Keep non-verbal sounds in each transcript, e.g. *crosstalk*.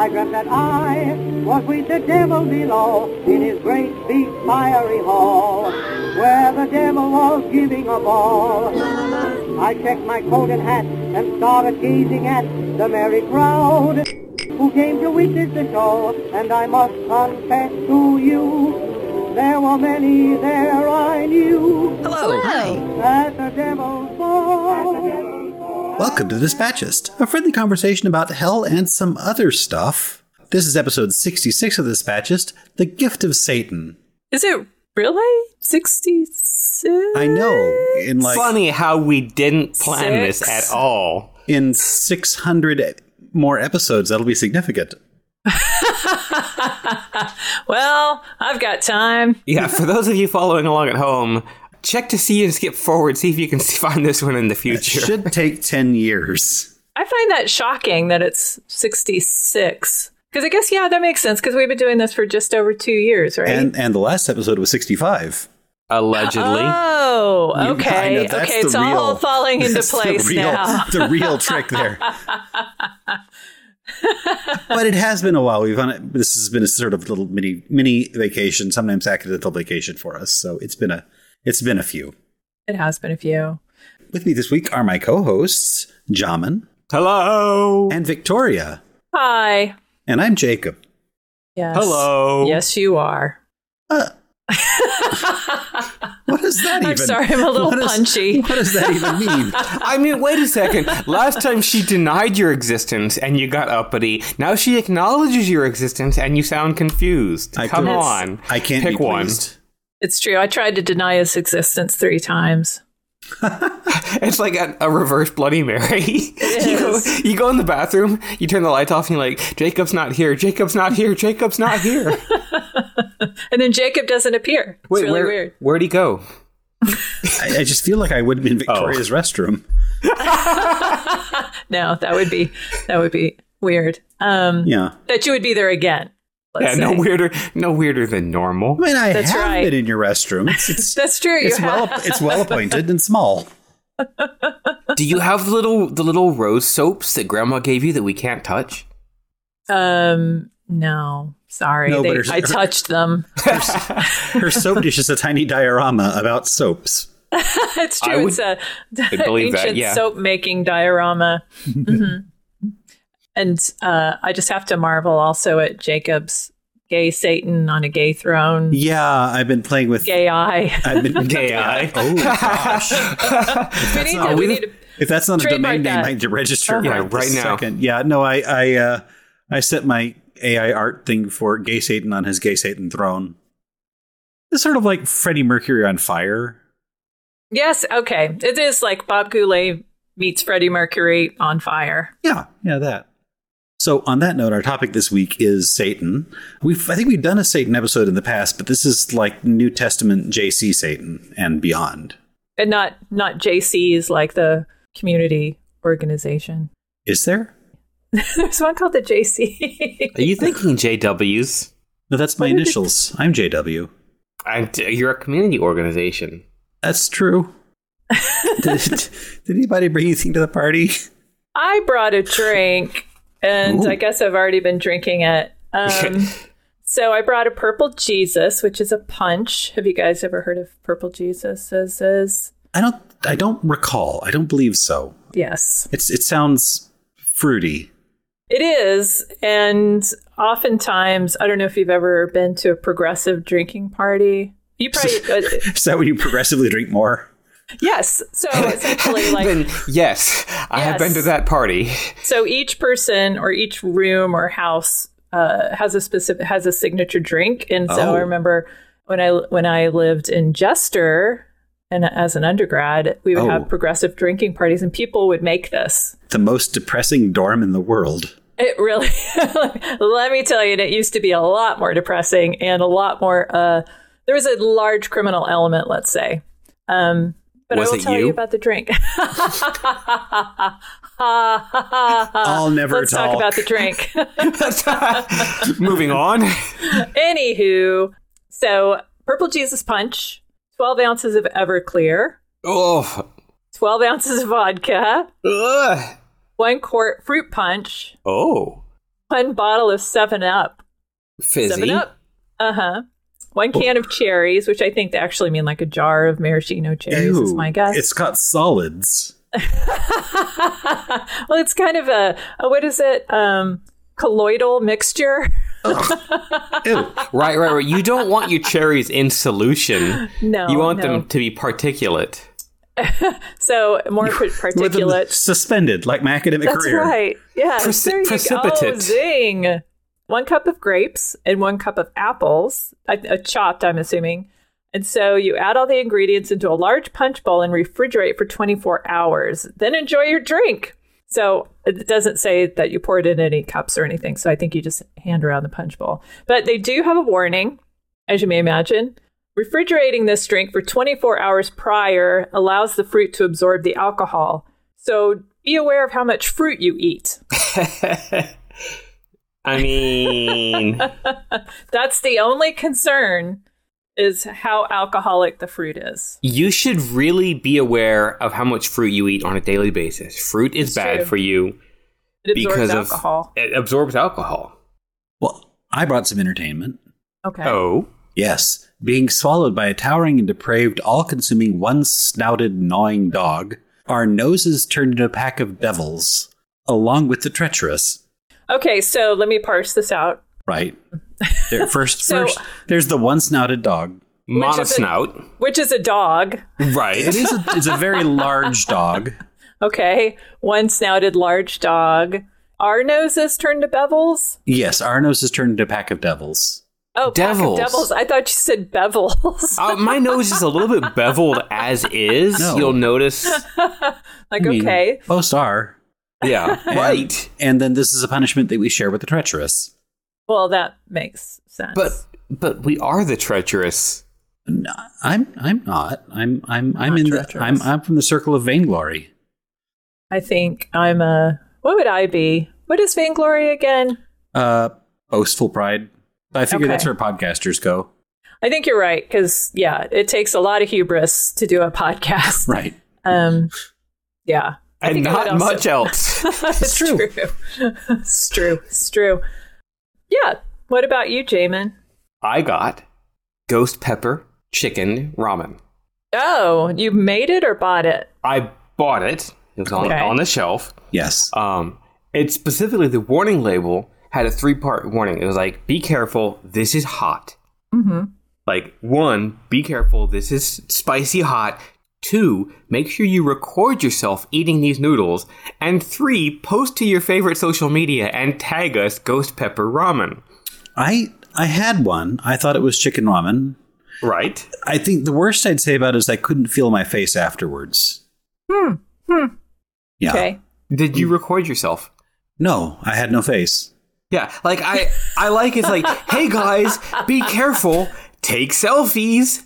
I dreamt that I was with the devil below in his great big fiery hall, where the devil was giving a ball. I checked my coat and hat and started gazing at the merry crowd who came to witness the show, and I must confess to you, there were many there I knew Hello. Hi. at the devil's ball. Welcome to the Dispatchist, a friendly conversation about hell and some other stuff. This is episode 66 of the Dispatchist, The Gift of Satan. Is it really 66? I know, in like Funny how we didn't plan this at all. in 600 more episodes, that'll be significant. *laughs* well, I've got time. Yeah, for those of you following along at home, check to see and skip forward, see if you can *laughs* find this one in the future. It Should take 10 years. I find that shocking that it's 66. Because I guess, yeah, that makes sense because we've been doing this for just over two years, right? And and the last episode was 65. Allegedly. oh, okay. know, okay, the it's all falling into *laughs* that's the place real- now. *laughs* The real trick there. but it has been a while. We've on it. This has been a sort of little mini mini vacation, sometimes accidental vacation for us. So it's been a it's been a few. It has been a few. With me this week are my co-hosts, Jamin Hello. and Victoria, Hi. and I'm Jacob. Yes. Hello. Yes, you are. Uh, *laughs* what does that I'm even? sorry, I'm a little what does- punchy. What does that even mean? *laughs* I mean, wait a second. Last time she denied your existence and you got uppity. Now she acknowledges your existence and you sound confused. I Come could- on. I can't Pick be one. pleased. It's true. I tried to deny his existence three times. *laughs* It's like a, a reverse Bloody Mary. *laughs* you, go, you go in the bathroom, you turn the lights off, and you're like, Jacob's not here, Jacob's not here, Jacob's not here. *laughs* And then Jacob doesn't appear. It's Wait, really where, weird. Where'd he go? I, I just feel like I would have been in Oh. Victoria's restroom. No, that would be that would be weird. Um, Yeah. that you would be there again. Let's Yeah, no weirder, no weirder than normal. I mean, I That's have right. been in your restroom. It's it's, *laughs* That's true. You it's well it's well appointed and small. *laughs* Do you have the little the little rose soaps that Grandma gave you that we can't touch? Um, no, sorry. No, They- her- I touched them. *laughs* Her soap dish is a tiny diorama about soaps. it's true. would- it's a I'd believe that, ancient yeah. soap making diorama. Mhm. And uh, I just have to marvel also at Jacob's gay Satan on a gay throne, Yeah, I've been playing with. gay eye. I've been *laughs* Gay eye. Oh gosh! *laughs* we need to. We we- need to. If that's not a Trademark domain name, that. I need to register Yeah, right, right now. Second. Yeah, no, I I uh, I set my AI art thing for Gay Satan on his Gay Satan throne. It's sort of like Freddie Mercury on fire. Yes. Okay. It is like Bob Goulet meets Freddie Mercury on fire. Yeah, yeah, that. So on that note, our topic this week is Satan. We've I think we've done a Satan episode in the past, but this is like New Testament JC Satan and beyond. and not not JC's like the community organization. Is there? *laughs* There's one called the JC. Are you thinking JWs? No, that's my initials. I'm JW. And uh, you're a community organization. That's true. *laughs* did, did anybody bring anything to the party? I brought a drink, and Ooh. I guess I've already been drinking it. Um, *laughs* so I brought a purple Jesus, which is a punch. Have you guys ever heard of purple Jesus? As is I don't. I don't recall. I don't believe so. yes, It's. It sounds fruity. it is, and oftentimes I don't know if you've ever been to a progressive drinking party. You probably *laughs* Is that when you progressively drink more? Yes. So essentially, *laughs* like then yes, I have been to that party. So each person or each room or house uh, has a specific has a signature drink, and so Oh. I remember when I when I lived in Jester and as an undergrad, we would Oh. have progressive drinking parties, and people would make this. The most depressing dorm in the world. It really, *laughs* let me tell you, it used to be a lot more depressing and a lot more. Uh, there was a large criminal element, let's say. Um, but Was I will tell you? you? about the drink. *laughs* I'll never Let's talk talk. about the drink. *laughs* Moving on. Anywho, so Purple Jesus Punch, 12 ounces of Everclear, Oh, 12 ounces of vodka, ugh. one quart fruit punch, oh, one bottle of Seven Up. Fizzy. Seven Up. Uh huh. One can of cherries, which I think they actually mean like a jar of maraschino cherries, is my guess. It's got solids. *laughs* well, it's kind of a, a what is it? Um, colloidal mixture. *laughs* Ew. Right, right, right. You don't want your cherries in solution. No, You want no. them to be particulate. *laughs* So more par- With them particulate. suspended, like my academic That's career. right. Yeah. Preci- there you go. precipitate. Zing. One cup of grapes and one cup of apples, uh, chopped, I'm assuming. And so you add all the ingredients into a large punch bowl and refrigerate for 24 hours. Then enjoy your drink. So it doesn't say that you pour it in any cups or anything. So I think you just hand around the punch bowl. But they do have a warning, as you may imagine. Refrigerating this drink for 24 hours prior allows the fruit to absorb the alcohol. So be aware of how much fruit you eat. *laughs* I mean, *laughs* That's the only concern is how alcoholic the fruit is. you should really be aware of how much fruit you eat on a daily basis. Fruit is It's bad true. for you It absorbs because alcohol. of it absorbs alcohol. Well, I brought some entertainment. okay. Oh, Yes, being swallowed by a towering and depraved, all consuming, one snouted, gnawing dog, our noses turned into a pack of devils, along with the treacherous. Okay, so let me parse this out. Right? There, first, *laughs* So- first, there's the one snouted dog. monosnout. Which is a dog. Right. It is a, it's a very *laughs* large dog. Okay. One snouted large dog. Our noses turn to bevels. Yes, our noses turned into a pack of devils. Oh, pack of Devils. devils. I thought you said bevels. Uh, my nose is a little bit *laughs* beveled as is. No. You'll notice. like, I mean, okay. Most are. Yeah. *laughs* right. And then this is a punishment that we share with the treacherous. Well, that makes sense. But but we are the treacherous. No, I'm I'm not. I'm I'm I'm Not in the. I'm I'm from the circle of vainglory. I think I'm a. What would I be? What is vainglory again? Uh boastful pride. I figure Okay. that's where podcasters go. I think you're right because yeah, it takes a lot of hubris to do a *laughs* podcast. Right. Um, yeah, I And think I would not also- much else. *laughs* it's true. it's true. It's true. Yeah. What about you, Jamin? I got ghost pepper chicken ramen. Oh, you made it or bought it? I bought it. It was on, Okay. on the shelf. Yes. Um, it specifically the warning label had a three part warning. It was like, "Be careful, this is hot." Mm-hmm. Like one, be careful, this is spicy hot. Two, make sure you record yourself eating these noodles. And three, post to your favorite social media and tag us Ghost Pepper Ramen. I I had one. I thought it was chicken ramen. Right? I think the worst I'd say about it is I couldn't feel my face afterwards. Hmm. Hmm. Yeah. Okay. Did you record yourself? No, I had no face. Yeah, like I, I like it's like, hey guys, be careful, take selfies.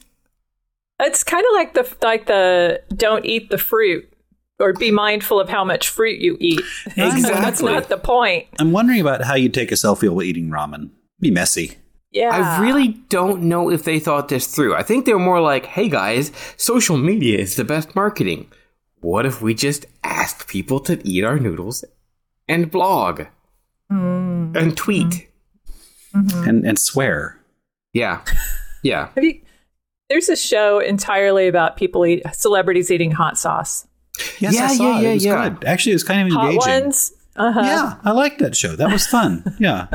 It's kind of like the like the don't eat the fruit or be mindful of how much fruit you eat. *laughs* Exactly. That's not the point. I'm wondering about how you take a selfie while eating ramen. Be messy. Yeah. I really don't know if they thought this through. I think they were more like, hey guys, social media is the best marketing. What if we just asked people to eat our noodles and blog mm. and tweet? Mm-hmm. Mm-hmm. And and swear. Yeah. Yeah. Have you? There's a show entirely about people eat celebrities eating hot sauce. Yes, Yeah, I saw yeah, it. yeah, It was yeah. good. Actually, it was kind of Hot engaging. ones. Uh huh. Yeah, I liked that show. That was fun. *laughs* Yeah.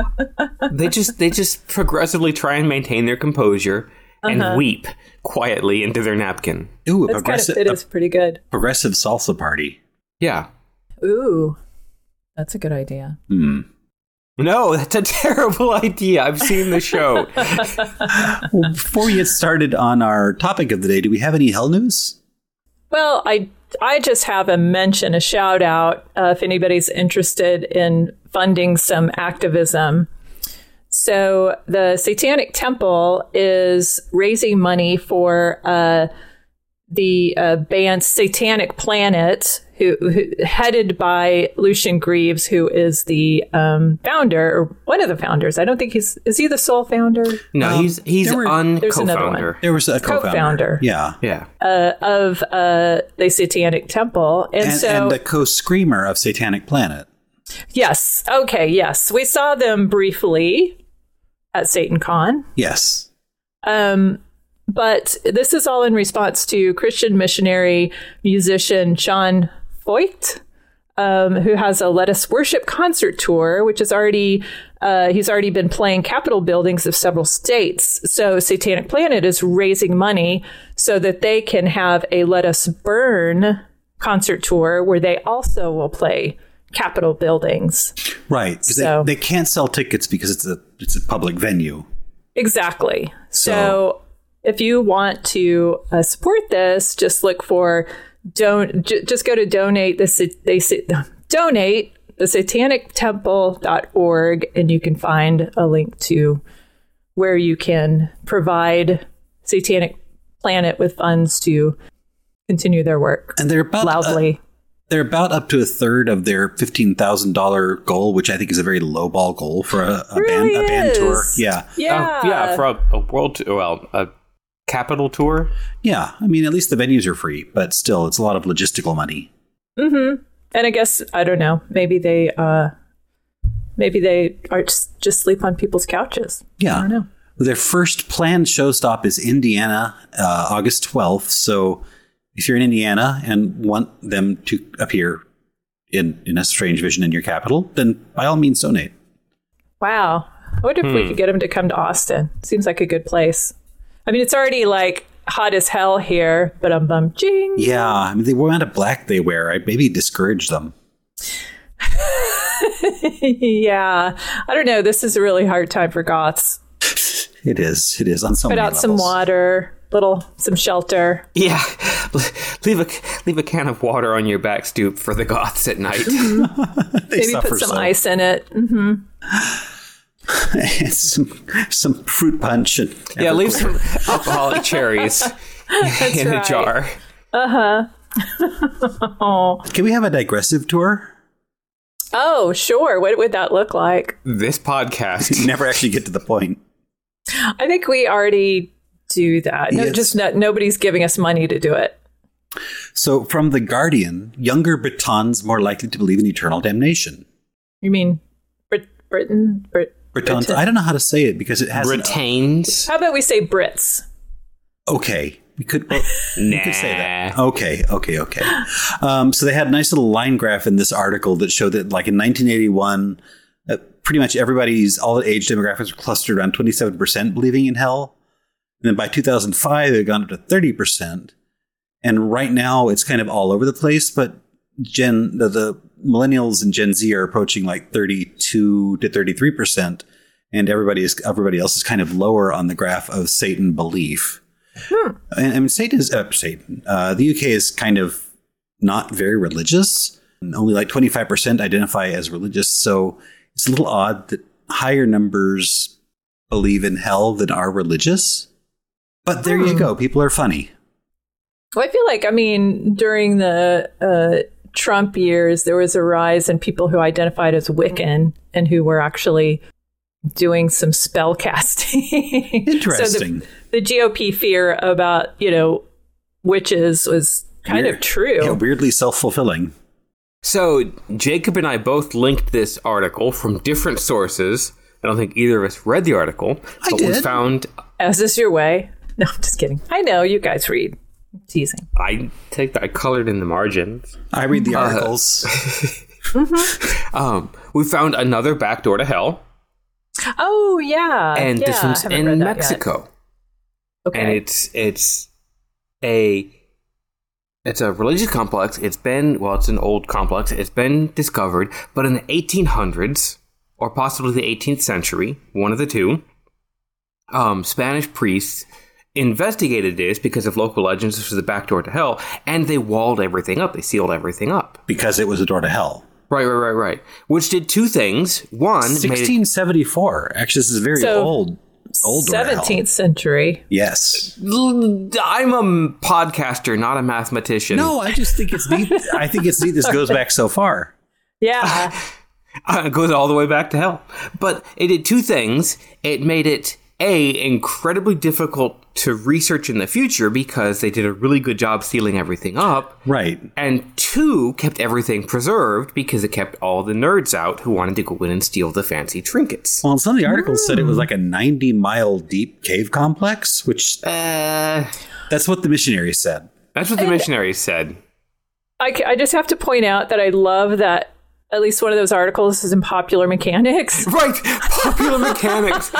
they just they just progressively try and maintain their composure and weep quietly into their napkin. Ooh, a That's kind progressive, of it is pretty good. progressive salsa party. Yeah. Ooh, that's a good idea. Hmm. No, that's a *laughs* terrible idea. I've seen the show. Well, before we get started on our topic of the day, do we have any hell news? Well, I I just have a mention, a shout out, uh, if anybody's interested in funding some activism. So the Satanic Temple is raising money for uh, the uh, band Satanic Planet, who, who headed by Lucien Greaves, who is the um, founder or one of the founders. I don't think he's is he the sole founder No, Um, he's he's there were- un There's another one. co-founder. There was a co-founder. Co-founder. Yeah. Yeah. uh, of uh, the Satanic Temple, and, And, so and the co-screamer of Satanic Planet. Yes. Okay. Yes. We saw them briefly at Satan Con. Yes. Um, but this is all in response to Christian missionary musician Sean Feucht, um, who has a Let Us Worship concert tour, which is already uh, he's already been playing Capitol buildings of several states. So Satanic Planet is raising money so that they can have a Let Us Burn concert tour where they also will play Capitol buildings. Right. So- they, they can't sell tickets because it's a it's a public venue. Exactly. So, So- if you want to uh, support this, just look for don't j- just go to donate the sa- they say, *laughs* donate the satanictemple.org and you can find a link to where you can provide Satanic Planet with funds to continue their work And they're about uh, loudly. they're about up to a third of their fifteen thousand dollar goal, which I think is a very low ball goal for a, a Really band a band tour. Yeah. yeah. Uh, yeah, for a, a world, t- well, a capital tour. Yeah. I mean at least the venues are free, but still it's a lot of logistical money. Mm-hmm. And I guess I don't know. Maybe they, uh, maybe they are just, just sleep on people's couches. Yeah. I don't know. Their first planned show stop is Indiana, uh, August 12th. So if you're in Indiana and want them to appear in, in a strange vision in your capital, then by all means donate. Wow. I wonder if we could get them to come to Austin. Seems like a good place. I mean, it's already like hot as hell here, but I'm bum jing. Yeah. I mean, the amount of black they wear, I maybe discourage them. *laughs* yeah. I don't know. This is a really hard time for goths. It is. It is on so Put many out some water, little some shelter. Yeah, *laughs* leave a leave a can of water on your back stoop for the goths at night. *laughs* They Maybe put some so. ice in it. hmm *laughs* and some some fruit punch and yeah, leave some alcoholic *laughs* cherries in a right. jar. Oh. *laughs* Can we have a digressive tour? Oh, sure. What would that look like? This podcast. Never actually get to the point. I think we already do that. No, Yes. just no, nobody's giving us money to do it. So, from The Guardian, younger Britons more likely to believe in eternal damnation. You mean Brit- Britain? Brit- Britons, Britain. I don't know how to say it because it has. an- Retains. How about we say Brits? okay, we could. well, Nah. *laughs* We could say that. Okay, okay, okay. Um, so they had a nice little line graph in this article that showed that, like in 1981, uh, pretty much everybody's all the age demographics were clustered around 27% believing in hell. And then by 2005, it had gone up to 30%. And right now, it's kind of all over the place. But Jen, the, the millennials and Gen Z are approaching like 32 to 33%, and everybody is everybody else is kind of lower on the graph of Satan belief. And, I mean, Satan is uh, Satan. Uh, the UK is kind of not very religious. And Only like 25% identify as religious. So it's a little odd that higher numbers believe in hell than are religious. But there you go. People are funny. Well, I feel like, I mean, during the uh, Trump years, there was a rise in people who identified as Wiccan and who were actually doing some spell casting. Interesting. *laughs* so the, the GOP fear about, you know, witches was kind Weird. of true. Yeah, weirdly self fulfilling. So Jacob and I both linked this article from different sources. I don't think either of us read the article, I but we found As is your way. No, I'm just kidding. I know you guys read. I'm teasing. I take that I colored in the margins. I read the Uh, articles. *laughs* Um, we found another back door to hell, Oh, yeah. and yeah, this one's in read yet. Mexico. Okay. and it's it's a it's a religious complex. It's been well, it's an old complex. It's been discovered, but in the 1800s or possibly the 18th century, one of the two, um, Spanish priests investigated this because of local legends. This was the back door to hell, and they walled everything up. They sealed everything up. because it was a door to hell. Right, right, right, right. Which did two things. One, made it 1674. Actually, this is very So- old. Old door to hell. 17th century. Yes. I'm a podcaster, not a mathematician. No, I just think it's neat. I think it's neat. This goes back so far. Yeah. *laughs* Uh, it goes all the way back to hell. But it did two things. It made it a incredibly difficult to research in the future because they did a really good job sealing everything up. Right. And two, kept everything preserved because it kept all the nerds out who wanted to go in and steal the fancy trinkets. Well, some of the articles said it was like a 90 mile deep cave complex, which Uh, that's what the missionaries said. that's what the missionaries said. I, I just have to point out that I love that at least one of those articles is in Popular Mechanics. *laughs* Right, popular mechanics.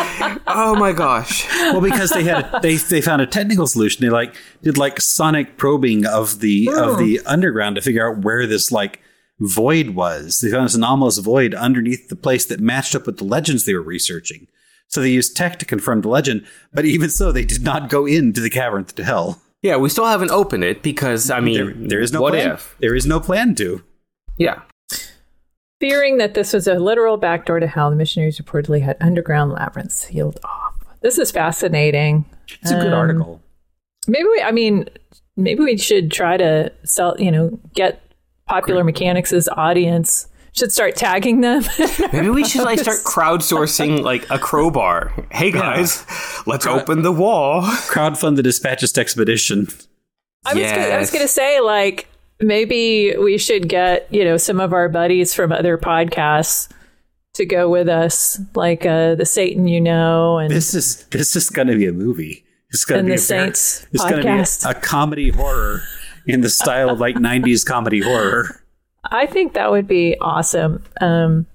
Oh my gosh. Well, because they had a, they they found a technical solution. They like did like sonic probing of the of the hmm. underground to figure out where this like void was. They found this anomalous void underneath the place that matched up with the legends they were researching. So they used tech to confirm the legend, but even so, they did not go into the cavern to hell. Yeah, we still haven't opened it because I mean, There, there is no what plan. if? There is no plan to. Yeah. Fearing that this was a literal backdoor to hell, the missionaries reportedly had underground labyrinths sealed off. This is fascinating. It's a good Um, article. Maybe we, I mean, maybe we should try to sell, you know, get Popular Mechanics' audience. Should start tagging them. *laughs* Maybe we should like start crowdsourcing like a crowbar. Hey guys, let's open the wall. Crowdfund the dispatchist expedition. I was, gonna, I was gonna say like maybe we should get you know some of our buddies from other podcasts to go with us, like uh, the Satan you know, and This is this is going to be a movie. It's going to be the a very- Saints It's going to podcast. be a, a comedy horror in the style of like *laughs* '90s comedy horror. I think that would be awesome. Um,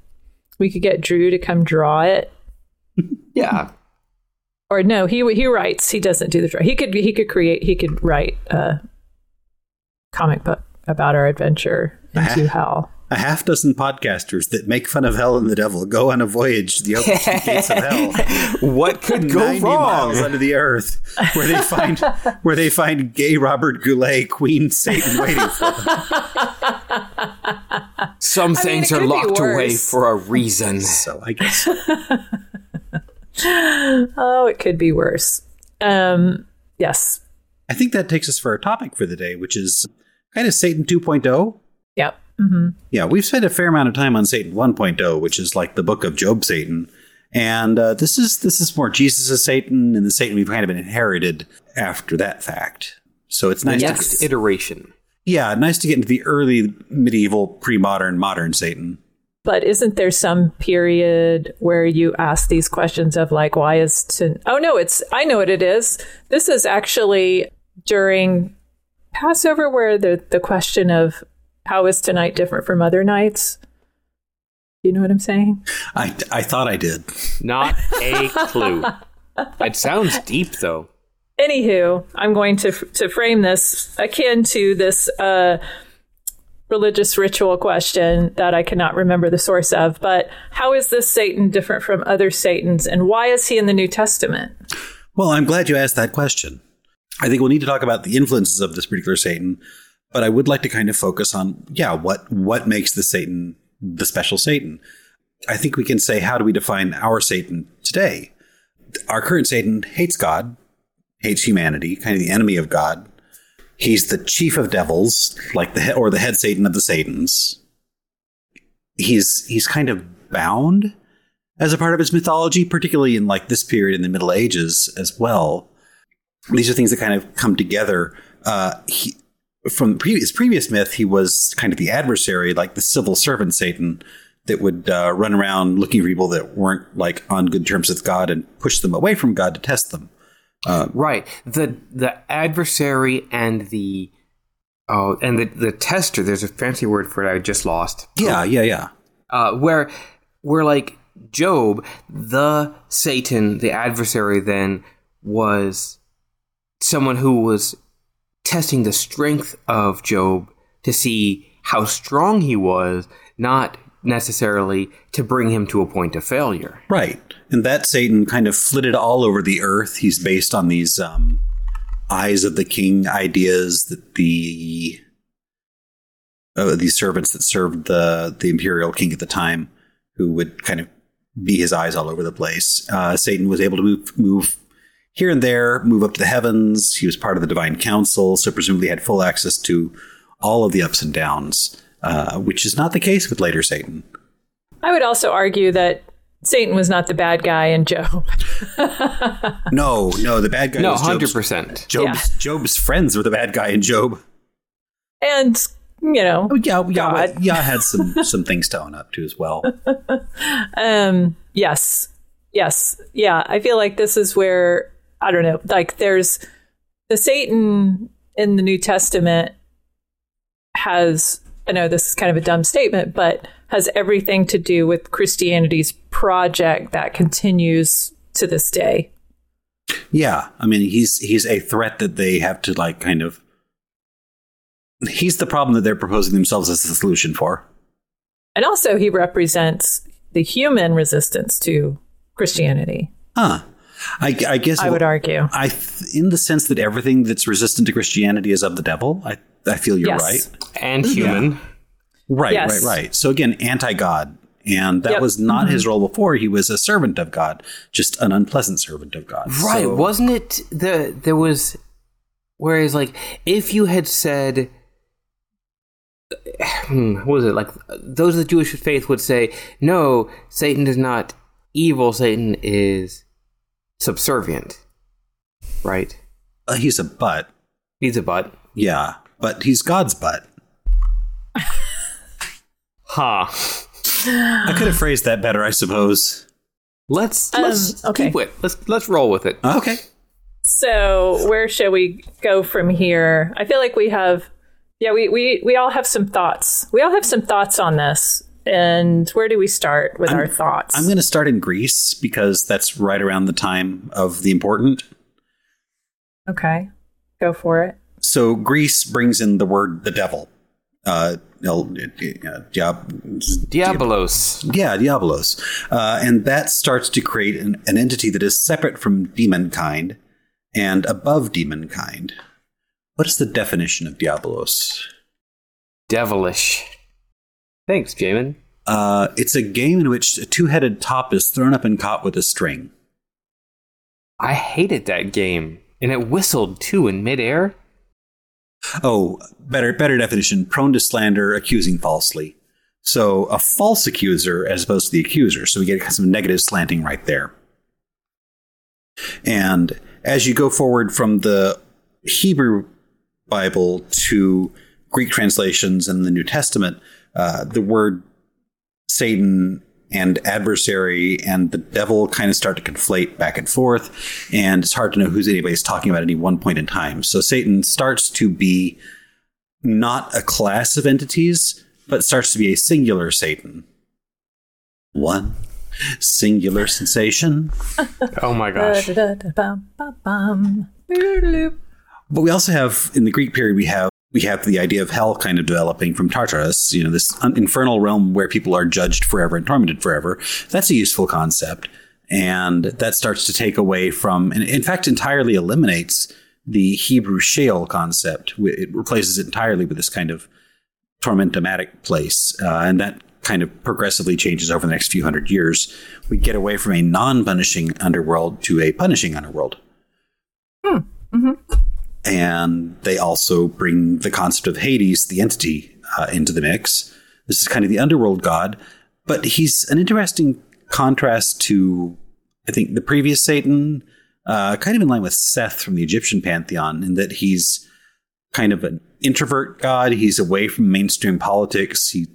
we could get Drew to come draw it, *laughs* Yeah. or no, he he writes. He doesn't do the draw. He could he could create. He could write a comic book about our adventure into hell. A half dozen podcasters that make fun of hell and the devil go on a voyage to the open *laughs* gates of hell. What could go 90 miles wrong? under the earth, where they find where they find gay Robert Goulet, Queen Satan, waiting for them. Some mean, things it are locked away for a reason. So I guess Oh, it could be worse. Um, yes. I think that takes us for our topic for the day, which is kind of Satan 2.0. Yep. hmm Yeah, we've spent a fair amount of time on Satan 1.0, which is like the book of Job Satan. And uh, this is this is more Jesus' as Satan and the Satan we've kind of been inherited after that fact. So it's nice Next to iteration. yeah, nice to get into the early medieval, pre-modern, modern Satan. But isn't there some period where you ask these questions of like, why is to? Oh no, it's I know what it is. This is actually during Passover, where the the question of how is tonight different from other nights. You know what I'm saying? I, I thought I did. Not a clue. It sounds deep though. Anywho, I'm going to to frame this akin to this uh, religious ritual question that I cannot remember the source of. But how is this Satan different from other Satans, and why is he in the New Testament? Well, I'm glad you asked that question. I think we'll need to talk about the influences of this particular Satan, but I would like to kind of focus on, yeah, what what makes the Satan the special Satan? I think we can say, how do we define our Satan today? Our current Satan hates God, hates humanity, kind of the enemy of God. He's the chief of devils, like the or the head Satan of the Satans. He's he's kind of bound as a part of his mythology, particularly in like this period in the Middle Ages as well. These are things that kind of come together. Uh, he, from pre- his previous myth, he was kind of the adversary, like the civil servant Satan, that would uh, run around looking for people that weren't like on good terms with God and push them away from God to test them. Right. The the adversary and the oh and the the tester. There's a fancy word for it. I just lost. Yeah, yeah, yeah. Uh, where where like Job, the Satan, the adversary, then was someone who was testing the strength of Job to see how strong he was, not necessarily to bring him to a point of failure. Right. And that Satan kind of flitted all over the earth. He's based on these um, eyes of the king ideas that the uh, these servants that served the the imperial king at the time, who would kind of be his eyes all over the place. Uh, Satan was able to move move here and there, move up to the heavens. He was part of the divine council, so presumably had full access to all of the ups and downs, uh, which is not the case with later Satan. I would also argue that Satan was not the bad guy in Job. *laughs* No, no, the bad guy No, was Job's, hundred percent. Job's, Job's friends were the bad guy in Job. and, you know, Oh, yeah, yeah, God. yeah, had some *laughs* some things to own up to as well. um, yes, yes, yeah. I feel like this is where, I don't know, like there's the Satan in the New Testament has, I know this is kind of a dumb statement, but has everything to do with Christianity's project that continues to this day. Yeah, I mean, he's he's a threat that they have to like kind of. He's the problem that they're proposing themselves as the solution for. And also, he represents the human resistance to Christianity, Huh. I, I guess I would argue. I, in the sense that everything that's resistant to Christianity is of the devil. I, I feel you're Yes. right. And human. Right, Yes. right, right. So again, anti-God, and that Yep. Mm-hmm. was not his role before. He was a servant of God, just an unpleasant servant of God. Right. So- Wasn't it the there was whereas like if you had said *sighs* hmm, what was it like those of the Jewish faith would say, No, Satan is not evil, Satan is subservient. Right? uh, he's a butt. He's a butt. Yeah, but he's God's butt. Ha. I could have phrased that better, I suppose. Let's Um, let's okay. keep it. Let's let's roll with it. Okay. So where shall we go from here? I feel like we have, yeah, we we we all have some thoughts. We all have some thoughts on this. And where do we start with our thoughts? I'm going to start in Greece because that's right around the time of the important. okay, go for it. So Greece brings in the word the devil. Uh, el- uh, diab- Diabolos. yeah, diabolos. Uh, and that starts to create an, an entity that is separate from demon kind and above demon kind. What is the definition of diabolos? Devilish. Thanks, Jamin. Uh, it's a game in which a two headed top is thrown up and caught with a string. I hated that game. And it whistled too in midair. Oh, better better definition: prone to slander, accusing falsely. So a false accuser as opposed to the accuser. So we get some negative slanting right there. And as you go forward from the Hebrew Bible to Greek translations and the New Testament, uh, the word Satan and adversary and the devil kind of start to conflate back and forth, and it's hard to know who's anybody's talking about at any one point in time. So Satan starts to be not a class of entities, but starts to be a singular Satan. One singular sensation. *laughs* Oh my gosh. But we also have in the Greek period we have we have the idea of hell kind of developing from Tartarus, you know, this infernal realm where people are judged forever and tormented forever. That's a useful concept, and that starts to take away from, and in fact, entirely eliminates the Hebrew Sheol concept. It replaces it entirely with this kind of tormentomatic place, uh, and that kind of progressively changes over the next few hundred years. We get away from a non-punishing underworld to a punishing underworld and they also bring the concept of Hades, the entity, uh, into the mix. This is kind of the underworld god, but he's an interesting contrast to, I think, the previous Satan, uh, kind of in line with Seth from the Egyptian pantheon, in that he's kind of an introvert god. He's away from mainstream politics. He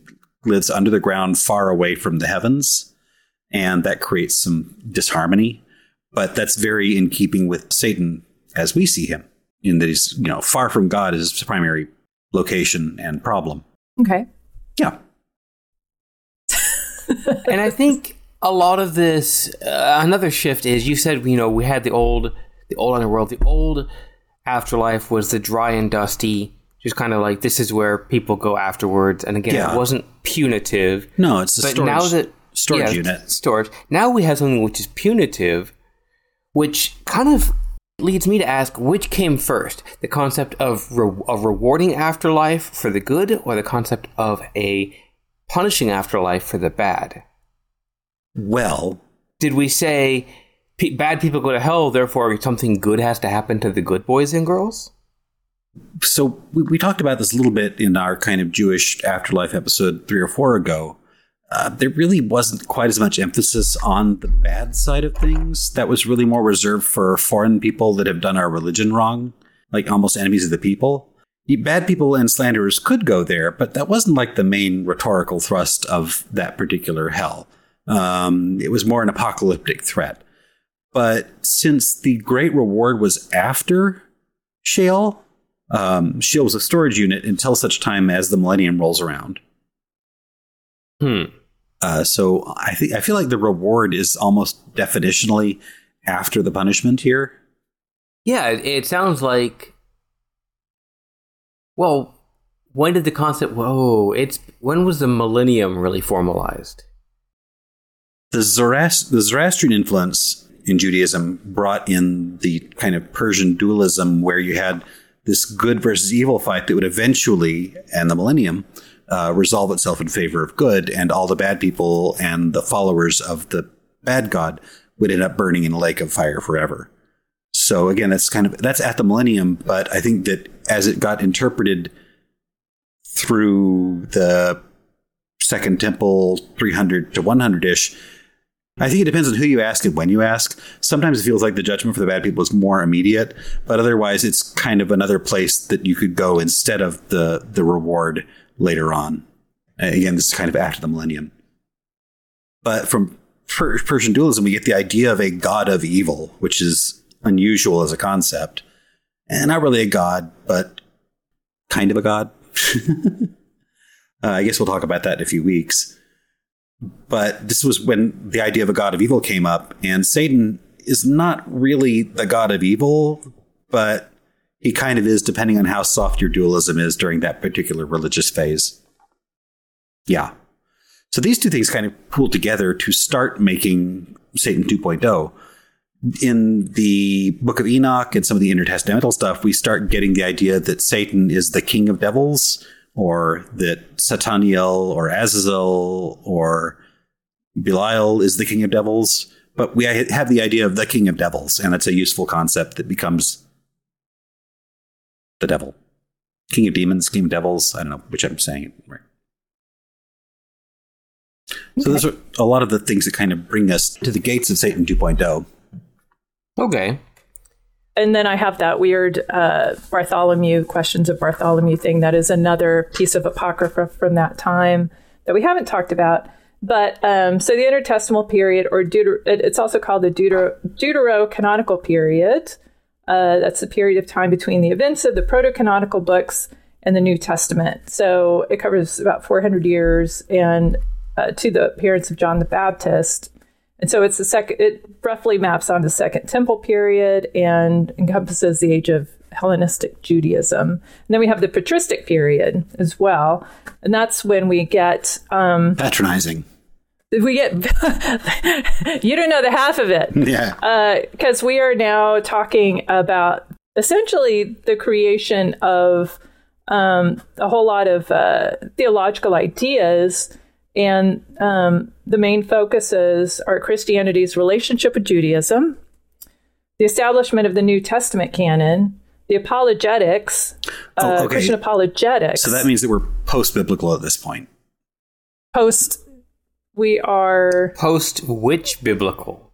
lives under the ground, far away from the heavens, and that creates some disharmony. But that's very in keeping with Satan as we see him in that he's you know far from God is his primary location and problem. Okay. Yeah, and I think a lot of this, uh, another shift is you said you know we had the old, the old underworld, the old afterlife was the dry and dusty, just kind of like this is where people go afterwards. And again, Yeah. it wasn't punitive. no, it's a But storage, now that storage yeah, unit. storage. Now we have something which is punitive, which kind of leads me to ask which came first: the concept of re- a rewarding afterlife for the good, or the concept of a punishing afterlife for the bad. Well, Did we say pe- bad people go to hell, therefore something good has to happen to the good boys and girls? so we, we talked about this a little bit in our kind of Jewish afterlife episode three or four ago. Uh, there really wasn't quite as much emphasis on the bad side of things. That was really more reserved for foreign people that have done our religion wrong, like almost enemies of the people. Bad people and slanderers could go there, but that wasn't like the main rhetorical thrust of that particular hell. Um, it was more an apocalyptic threat. But since the great reward was after Sheol, um, Sheol was a storage unit until such time as the millennium rolls around. Hmm. Uh, so I think I feel like the reward is almost definitionally after the punishment here. Yeah, it, it sounds like. Well, when did the concept? Whoa! It's when was the millennium really formalized? The, Zoroast- the Zoroastrian influence in Judaism brought in the kind of Persian dualism where you had this good versus evil fight that would eventually, and the millennium, uh, resolve itself in favor of good, and all the bad people and the followers of the bad god would end up burning in a lake of fire forever. So again, that's kind of that's at the millennium, but I think that as it got interpreted through the Second Temple, three hundred to one hundred ish, I think it depends on who you ask and when you ask. Sometimes it feels like the judgment for the bad people is more immediate, but otherwise it's kind of another place that you could go instead of the the reward later on. Again, this is kind of after the millennium. But from per- Persian dualism, we get the idea of a god of evil, which is unusual as a concept. And not really a god, but kind of a god. *laughs* uh, I guess we'll talk about that in a few weeks. But this was when the idea of a god of evil came up, and Satan is not really the god of evil, but he kind of is, depending on how soft your dualism is during that particular religious phase. Yeah. So these two things kind of pool together to start making Satan 2.0. In the Book of Enoch and some of the intertestamental stuff, we start getting the idea that Satan is the king of devils, or that Sataniel or Azazel or Belial is the king of devils. But we have the idea of the king of devils, and that's a useful concept that becomes the devil. King of demons, king of devils. I don't know which I'm saying it right. So those are a lot of the things that kind of bring us to the gates of Satan 2.0. Okay. And then I have that weird uh, Bartholomew questions of Bartholomew thing. That is another piece of apocrypha from that time that we haven't talked about. But um, so the intertestamental period, or Deuter- it's also called the Deutero- Deuterocanonical period. Uh, that's the period of time between the events of the proto-canonical books and the New Testament. So it covers about 400 years and uh, to the appearance of John the Baptist. And so it's the second, it roughly maps on the Second Temple period and encompasses the age of Hellenistic Judaism. And then we have the patristic period as well. And that's when we get um, patronizing. We get *laughs* you don't know the half of it, yeah, because uh, we are now talking about essentially the creation of um, a whole lot of uh, theological ideas and um, the main focuses are Christianity's relationship with Judaism, the establishment of the New Testament canon, the apologetics, uh, Oh, okay. Christian apologetics. So that means that we're post biblical at this point. post, we are, Post which biblical?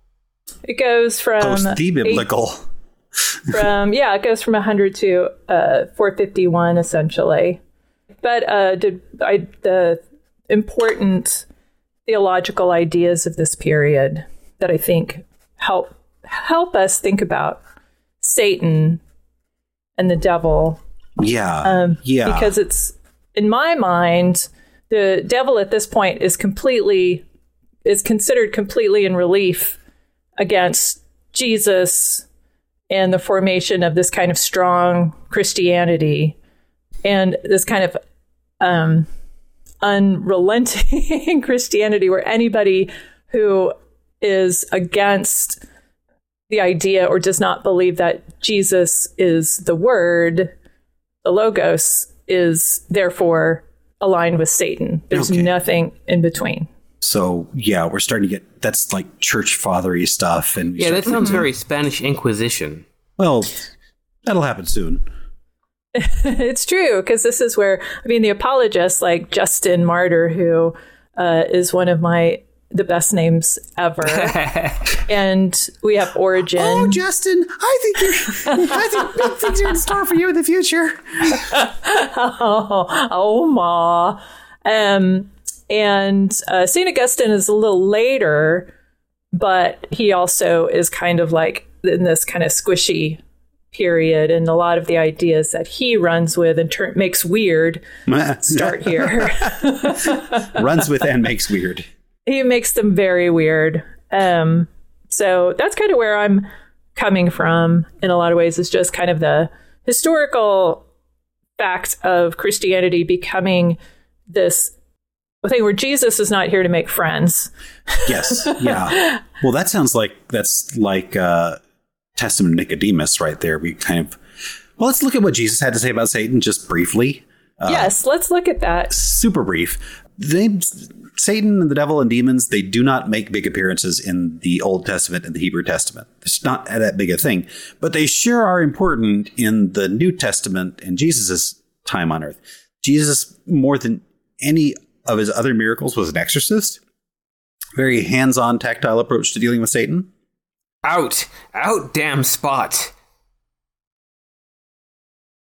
it goes from. Post the eight- biblical. from yeah, it goes from 100 to uh, 451 essentially. But uh, did I, the important theological ideas of this period that I think help help us think about Satan and the devil Yeah. um, yeah. because it's in my mind the devil at this point is completely is considered completely in relief against jesus and the formation of this kind of strong christianity and this kind of um, unrelenting *laughs* christianity where anybody who is against the idea or does not believe that jesus is the word the logos is therefore aligned with Satan. There's Okay. nothing in between. so yeah, we're starting to get that's like church fathery stuff, and Yeah, that sounds very Spanish Inquisition. well, that'll happen soon. *laughs* it's true because this is where I mean the apologists like Justin Martyr, who uh, is one of my the best names ever. *laughs* and we have Origen. Oh, Justin, I think you're. I think big things are in store for you in the future. oh, *laughs* oh, ma. Um, and uh, Saint Augustine is a little later, but he also is kind of like in this kind of squishy period, and a lot of the ideas that he runs with and ter- makes weird *laughs* start here. Runs with and makes weird. He makes them very weird. Um, so that's kind of where I'm coming from in a lot of ways. Is just kind of the historical fact of Christianity becoming this thing where Jesus is not here to make friends. Yes. Yeah. Well, that sounds like that's like uh, Testament of Nicodemus right there. We kind of. Well, let's look at what Jesus had to say about Satan just briefly. yes, let's look at that. super brief. They, Satan and the devil and demons, they do not make big appearances in the Old Testament and the Hebrew Testament. It's not that big a thing, but they sure are important in the New Testament and Jesus' time on earth. Jesus, more than any of his other miracles, was an exorcist. Very hands on, tactile approach to dealing with Satan. Out, out, damn spot.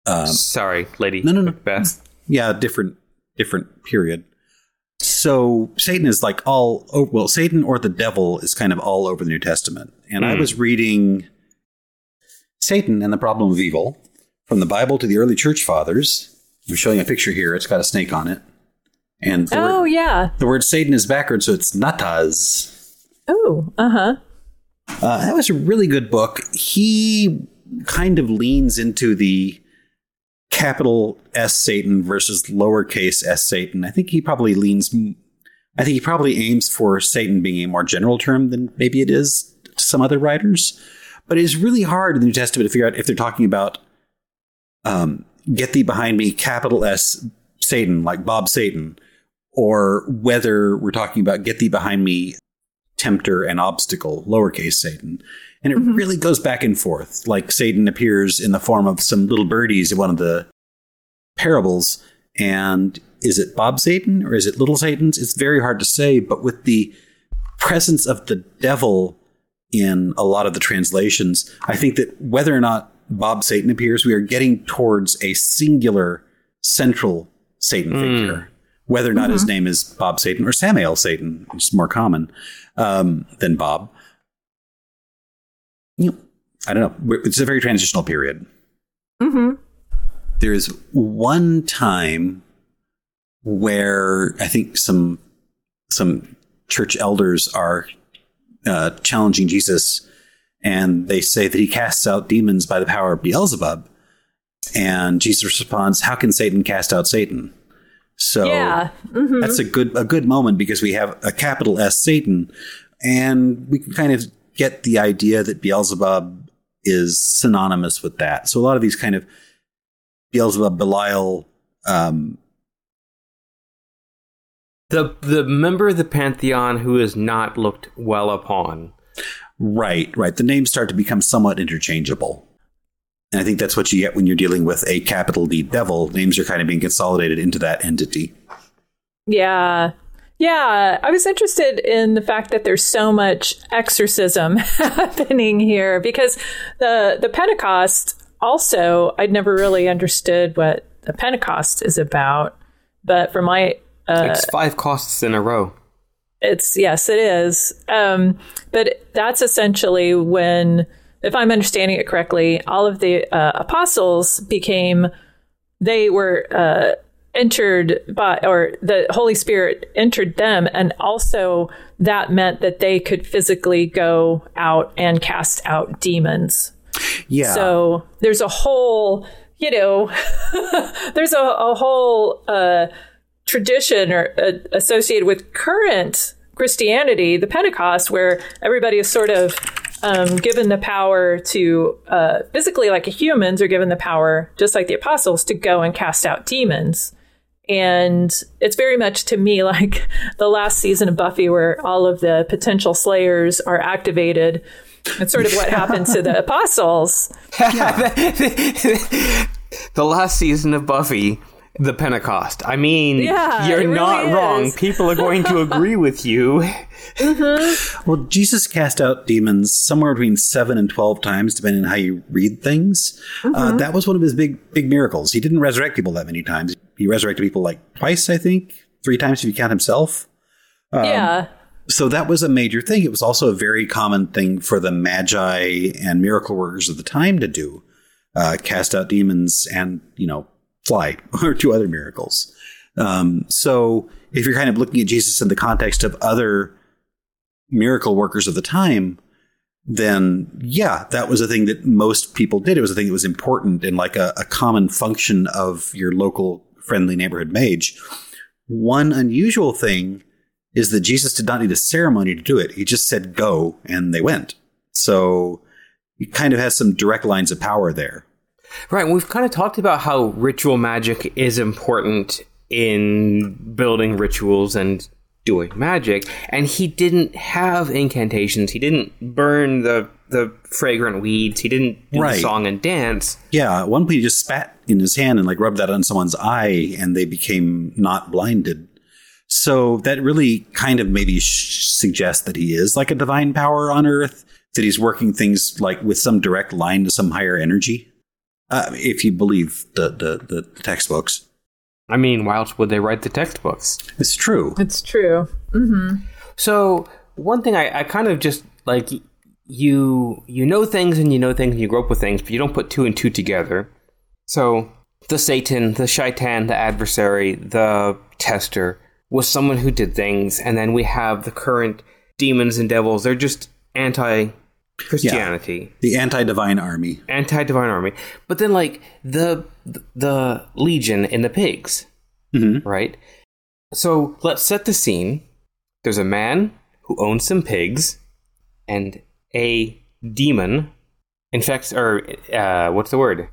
Um, Sorry, lady. No, no, no. Beth. yeah, different different period. So Satan is like all over, well, Satan or the devil is kind of all over the New Testament. And I was reading Satan and the Problem of Evil from the Bible to the early church fathers. I'm showing a picture here. It's got a snake on it. And the, Oh word, yeah. the word Satan is backwards, so it's natas. Oh, uh huh. Uh, that was a really good book. He kind of leans into the capital S Satan versus lowercase s Satan. I think he probably leans. I think he probably aims for Satan being a more general term than maybe it is to some other writers. But it's really hard in the New Testament to figure out if they're talking about um, "Get thee behind me," capital S Satan, like Bob Satan, or whether we're talking about "Get thee behind me," tempter and obstacle, lowercase Satan. And it mm-hmm. really goes back and forth. Like Satan appears in the form of some little birdies in one of the parables. And is it Bob Satan or is it little Satan's? It's very hard to say. But with the presence of the devil in a lot of the translations, I think that whether or not Bob Satan appears, we are getting towards a singular central Satan hmm. figure. Whether or not his mm-hmm. name is Bob Satan or Samael Satan, which is more common um, than Bob. You I don't know. It's a very transitional period. Mm-hmm. There's one time where I think some some church elders are uh, challenging Jesus, and they say that he casts out demons by the power of Beelzebub. And Jesus responds, "How can Satan cast out Satan?" So Yeah. hmm that's a good a good moment because we have a capital S Satan, and we can kind of get the idea that Beelzebub is synonymous with that. So a lot of these kind of Beelzebub, Belial, um, The the member of the pantheon who is not looked well upon. right, right. The names start to become somewhat interchangeable. And I think that's what you get when you're dealing with a capital D devil. Names are kind of being consolidated into that entity. Yeah. Yeah, I was interested in the fact that there's so much exorcism *laughs* happening here because the the Pentecost also I'd never really understood what the Pentecost is about, but for my uh, it's five costs in a row. it's yes, it is. Um, but that's essentially when, if I'm understanding it correctly, all of the uh, apostles became they were uh, entered by, or the Holy Spirit entered them, and also that meant that they could physically go out and cast out demons. Yeah. So there's a whole, you know, *laughs* there's a, a whole uh, tradition or uh, associated with current Christianity, the Pentecost, where everybody is sort of um, given the power to uh, physically, like humans, are given the power, just like the apostles, to go and cast out demons. And it's very much to me *laughs* like the last season of Buffy, where all of the potential slayers are activated. It's sort of what happened to the *laughs* apostles. *laughs* the last season of Buffy, the Pentecost. I mean, Yeah, you're it really not wrong. People are going to *laughs* agree with you. Well, Jesus cast out demons somewhere between seven and twelve times, depending on how you read things. Uh, that was one of his big, big miracles. He didn't resurrect people that many times. He resurrected people like twice, I think, three times if you count himself. yeah. So that was a major thing. It was also a very common thing for the magi and miracle workers of the time to do, uh, cast out demons and you know fly *laughs* or two other miracles. Um, so if you're kind of looking at Jesus in the context of other miracle workers of the time, then yeah, that was a thing that most people did. It was a thing that was important and like a, a common function of your local friendly neighborhood mage. One unusual thing is that Jesus did not need a ceremony to do it. He just said go and they went. So he kind of has some direct lines of power there. Right. We've kind of talked about how ritual magic is important in building rituals and doing magic, and he didn't have incantations. He didn't burn the the fragrant weeds. He didn't do Right. the song and dance. Yeah, at one point he just spat in his hand and like rubbed that on someone's eye and they became not blinded. So that really kind of maybe sh- suggests that he is like a divine power on earth, that he's working things like with some direct line to some higher energy. Uh, if you believe the, the, the textbooks. I mean, why else would they write the textbooks? It's true. It's true. So one thing I, I kind of just like you you know things and you know things and you grow up with things, but you don't put two and two together. So the Satan, the Shaitan, the adversary, the tester was someone who did things, and then we have the current demons and devils. They're just anti Christianity, The anti divine army. anti divine army. But then like the the Legion and the pigs, Mhm. right? So let's set the scene. There's a man who owns some pigs, and a demon infects, or uh, what's the word?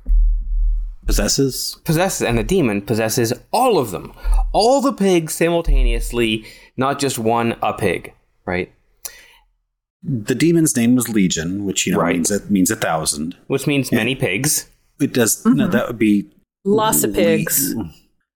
Possesses? Possesses, and the demon possesses all of them, all the pigs simultaneously, not just one a pig, right? The demon's name was Legion, which you know Right. means it means a thousand. Which means many pigs. It does no, that would be Lots of pigs.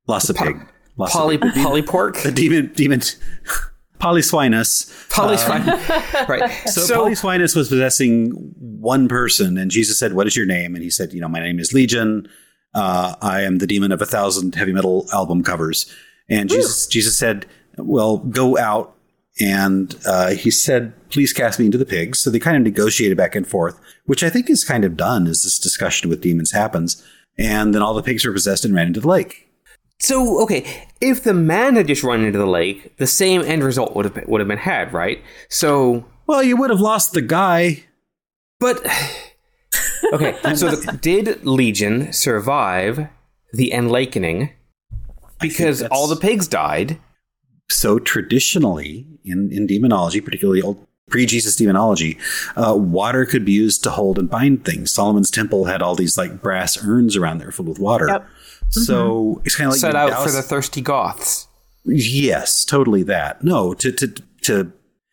lots of pig. Lots Poly of pig. polypork. The demon demon *laughs* Polyswinus. Polyswine. *laughs* right. So, So, Polyswinus was possessing one person, and Jesus said, "What is your name?" And he said, "You know, my name is Legion. Uh, I am the demon of a thousand heavy metal album covers." And Jesus, Jesus said, "Well, go out." And uh, he said, "Please cast me into the pigs." So they kind of negotiated back and forth, which I think is kind of done as this discussion with demons happens. And then all the pigs were possessed and ran into the lake. so okay, if the man had just run into the lake, the same end result would have been, would have been had, right? So Well, you would have lost the guy. But *sighs* okay, so the, did Legion survive the enlakening? Because all the pigs died. So traditionally in, in demonology, particularly old pre-Jesus demonology, uh, water could be used to hold and bind things. Solomon's temple had all these like brass urns around there filled with water. Yep. So it's kind of like set out douse- for the thirsty Goths. yes, totally that. No, to to to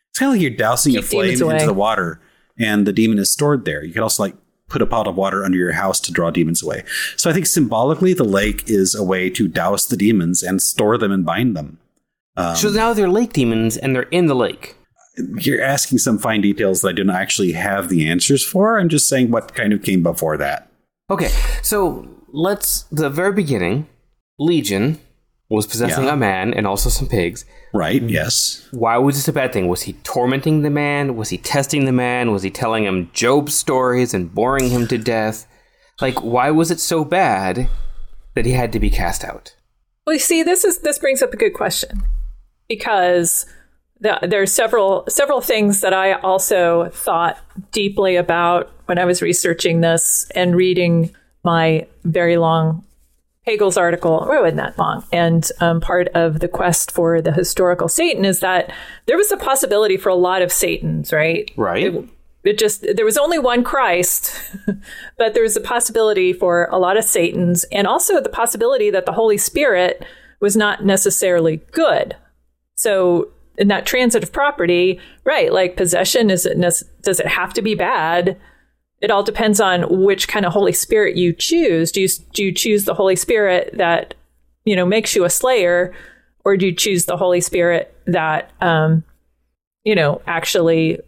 it's kind of like you're dousing a Keep demons flame into the water, and the demon is stored there. You could also like put a pot of water under your house to draw demons away. So I think symbolically, the lake is a way to douse the demons and store them and bind them. Um, so now they're lake demons and they're in the lake. you're asking some fine details that I don't actually have the answers for. I'm just saying what kind of came before that. Okay, so let's the very beginning. Legion was possessing Yeah. a man and also some pigs. Right? Yes. Why was this a bad thing? Was he tormenting the man? Was he testing the man? Was he telling him Job stories and boring him to death? Like, why was it so bad that he had to be cast out? Well, you see, this is this brings up a good question because the, there are several several things that I also thought deeply about when I was researching this and reading my very long Hegel's article. Oh, it wasn't that long. And um, part of the quest for the historical Satan is that there was a possibility for a lot of Satans, right? Right. It, it just there was only one Christ, *laughs* but there was a possibility for a lot of Satans, and also the possibility that the Holy Spirit was not necessarily good. So in that transitive property, right? Like possession, is it does it have to be bad? It all depends on which kind of Holy Spirit you choose. Do you do you choose the Holy Spirit that you know, makes you a slayer, or do you choose the Holy Spirit that, um, you know, actually,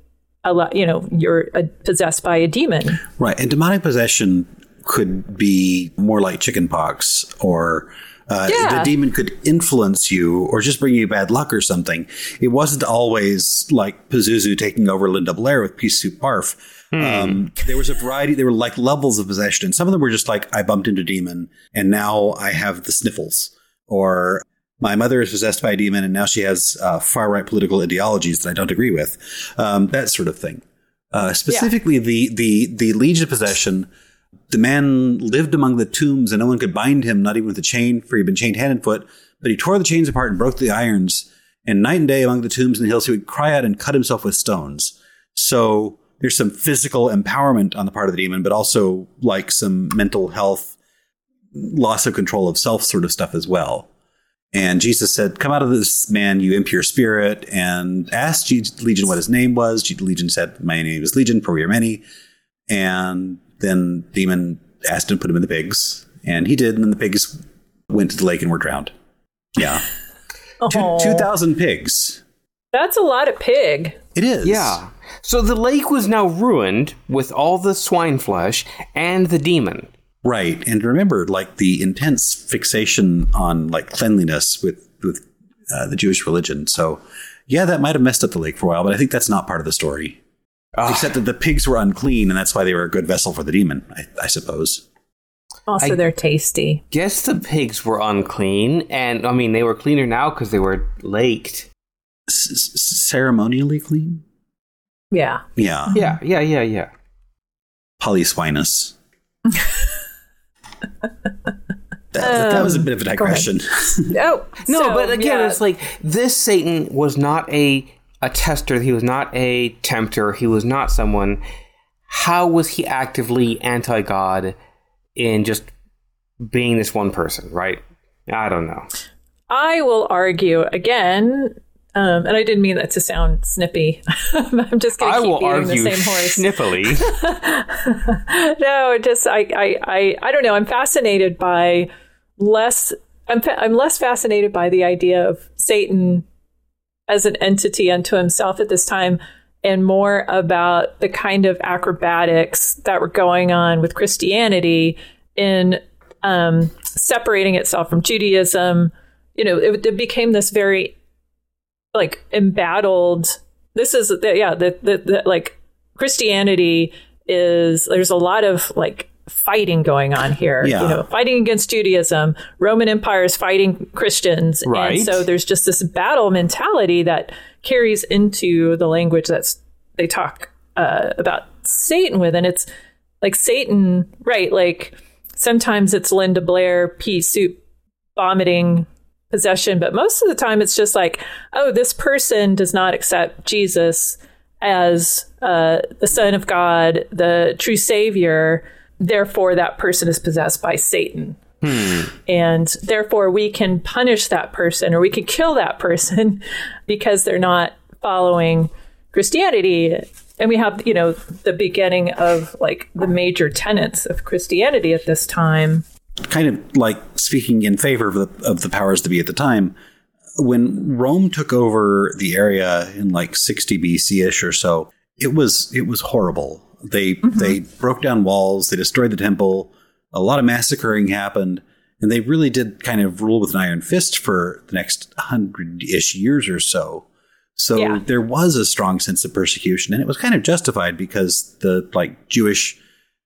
a lot you know, you're uh, possessed by a demon? Right. And demonic possession could be more like chickenpox or uh, Yeah. the demon could influence you or just bring you bad luck or something. It wasn't always like Pazuzu taking over Linda Blair with Peace Soup Barf. Um, there was a variety. There were like levels of possession. And some of them were just like, I bumped into demon and now I have the sniffles. Or my mother is possessed by a demon and now she has uh, far right political ideologies that I don't agree with. Um, that sort of thing. Uh, specifically, the, the, the Legion of Possession the man lived among the tombs and no one could bind him, not even with a chain, for he'd been chained hand and foot. But he tore the chains apart and broke the irons. And night and day among the tombs and the hills, he would cry out and cut himself with stones. So there's some physical empowerment on the part of the demon, but also like some mental health, loss of control of self sort of stuff as well. And Jesus said, Come out of this man, you impure spirit, and asked Legion what his name was. Legion said, My name is Legion, for we are many. And then Demon asked him to put him in the pigs, and he did, and then the pigs went to the lake and were drowned. Yeah. *laughs* Two- Oh, 2,000 pigs. that's a lot of pig. It is. Yeah. So the lake was now ruined with all the swine flesh and the demon. Right. And remember, like the intense fixation on like cleanliness with, with uh, the Jewish religion. So, yeah, that might have messed up the lake for a while, but I think that's not part of the story. Ah. Except that the pigs were unclean, and that's why they were a good vessel for the demon, I, I suppose. Also, I- they're tasty. Guess the pigs were unclean, and I mean they were cleaner now because they were laked. S- s- ceremonially clean? Yeah. Yeah. Yeah, yeah, yeah, yeah. Polyswinus. *laughs* that, that was a bit of a digression. *laughs* Oh No, so, but again, yeah. it's like this Satan was not a a tester. He was not a tempter. He was not someone. How was he actively anti God in just being this one person? Right? I don't know. I will argue again, um, and I didn't mean that to sound snippy. *laughs* I'm just going to keep will argue the same horse. snippily. *laughs* no, just I, I, I, I don't know. I'm fascinated by less. I'm, fa- I'm less fascinated by the idea of Satan as an entity unto himself at this time, and more about the kind of acrobatics that were going on with Christianity in um, separating itself from Judaism. You know, it, it became this very like embattled. This is the, yeah, the, the, the like Christianity is there's a lot of like fighting going on here. Yeah. You know, fighting against Judaism, Roman Empire is fighting Christians, Right. and so there's just this battle mentality that carries into the language that's they talk uh, about Satan with, and it's like Satan, right? Like sometimes it's Linda Blair, pea soup, vomiting possession, but most of the time it's just like, oh, this person does not accept Jesus as uh, the Son of God, the true Savior. Therefore, that person is possessed by Satan. And therefore, we can punish that person or we can kill that person *laughs* because they're not following Christianity. And we have, you know, the beginning of like the major tenets of Christianity at this time. kind of like speaking in favor of the, of the powers to be at the time. When Rome took over the area in like 60 BC ish or so, it was it was horrible. They they broke down walls, they destroyed the temple, a lot of massacring happened, and they really did kind of rule with an iron fist for the next hundred ish years or so. So Yeah. there was a strong sense of persecution, and it was kind of justified because the like Jewish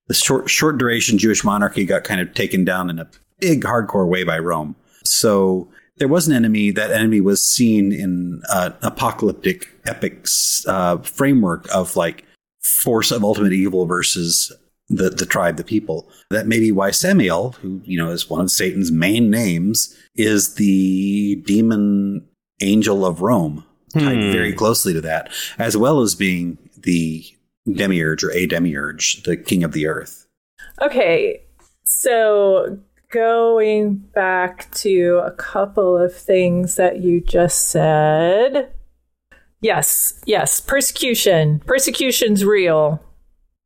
the short short duration Jewish monarchy got kind of taken down in a big hardcore way by Rome. So there was an enemy. That enemy was seen in an apocalyptic epic uh, framework of like force of ultimate evil versus the the tribe, the people. That may be why Samael, who you know is one of Satan's main names, is the demon angel of Rome, tied Hmm. very closely to that, as well as being the demiurge or a demiurge, the king of the earth. Okay, so going back to a couple of things that you just said. Yes, yes, persecution. Persecution's real.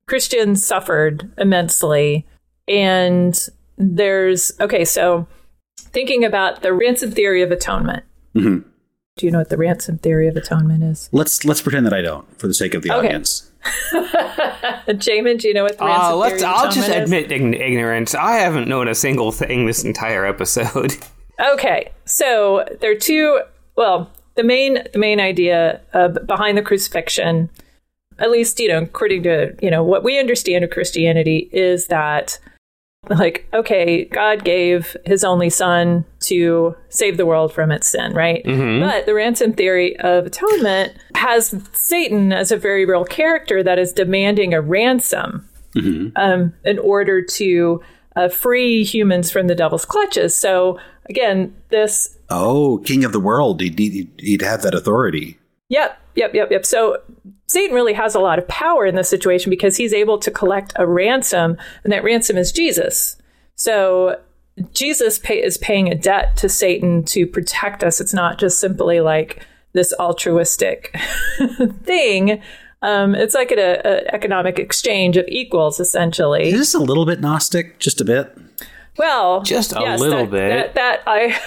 Christians suffered immensely. And there's, okay, so thinking about the ransom theory of atonement. Mhm. Do you know what the ransom theory of atonement is? Let's let's pretend that I don't, for the sake of the Okay. audience. *laughs* Jamin, do you know what the ransom Uh, theory let's. of I'll just atonement is? admit ignorance. I haven't known a single thing this entire episode. *laughs* Okay, so there are two. Well, the main the main idea uh, behind the crucifixion, at least you know, according to you know what we understand of Christianity, is that like okay, God gave His only Son to save the world from its sin, right? But the ransom theory of atonement has Satan as a very real character that is demanding a ransom um, in order to uh, free humans from the devil's clutches. So again, this, Oh, king of the world. He'd, he'd, he'd have that authority. yep, yep, yep, yep. So Satan really has a lot of power in this situation because he's able to collect a ransom, and that ransom is Jesus. So Jesus pay, is paying a debt to Satan to protect us. It's not just simply like this altruistic *laughs* thing. Um, it's like an a, a economic exchange of equals, essentially. Is this a little bit Gnostic? Just a bit? Well, Just a yes, little that, bit. That, that I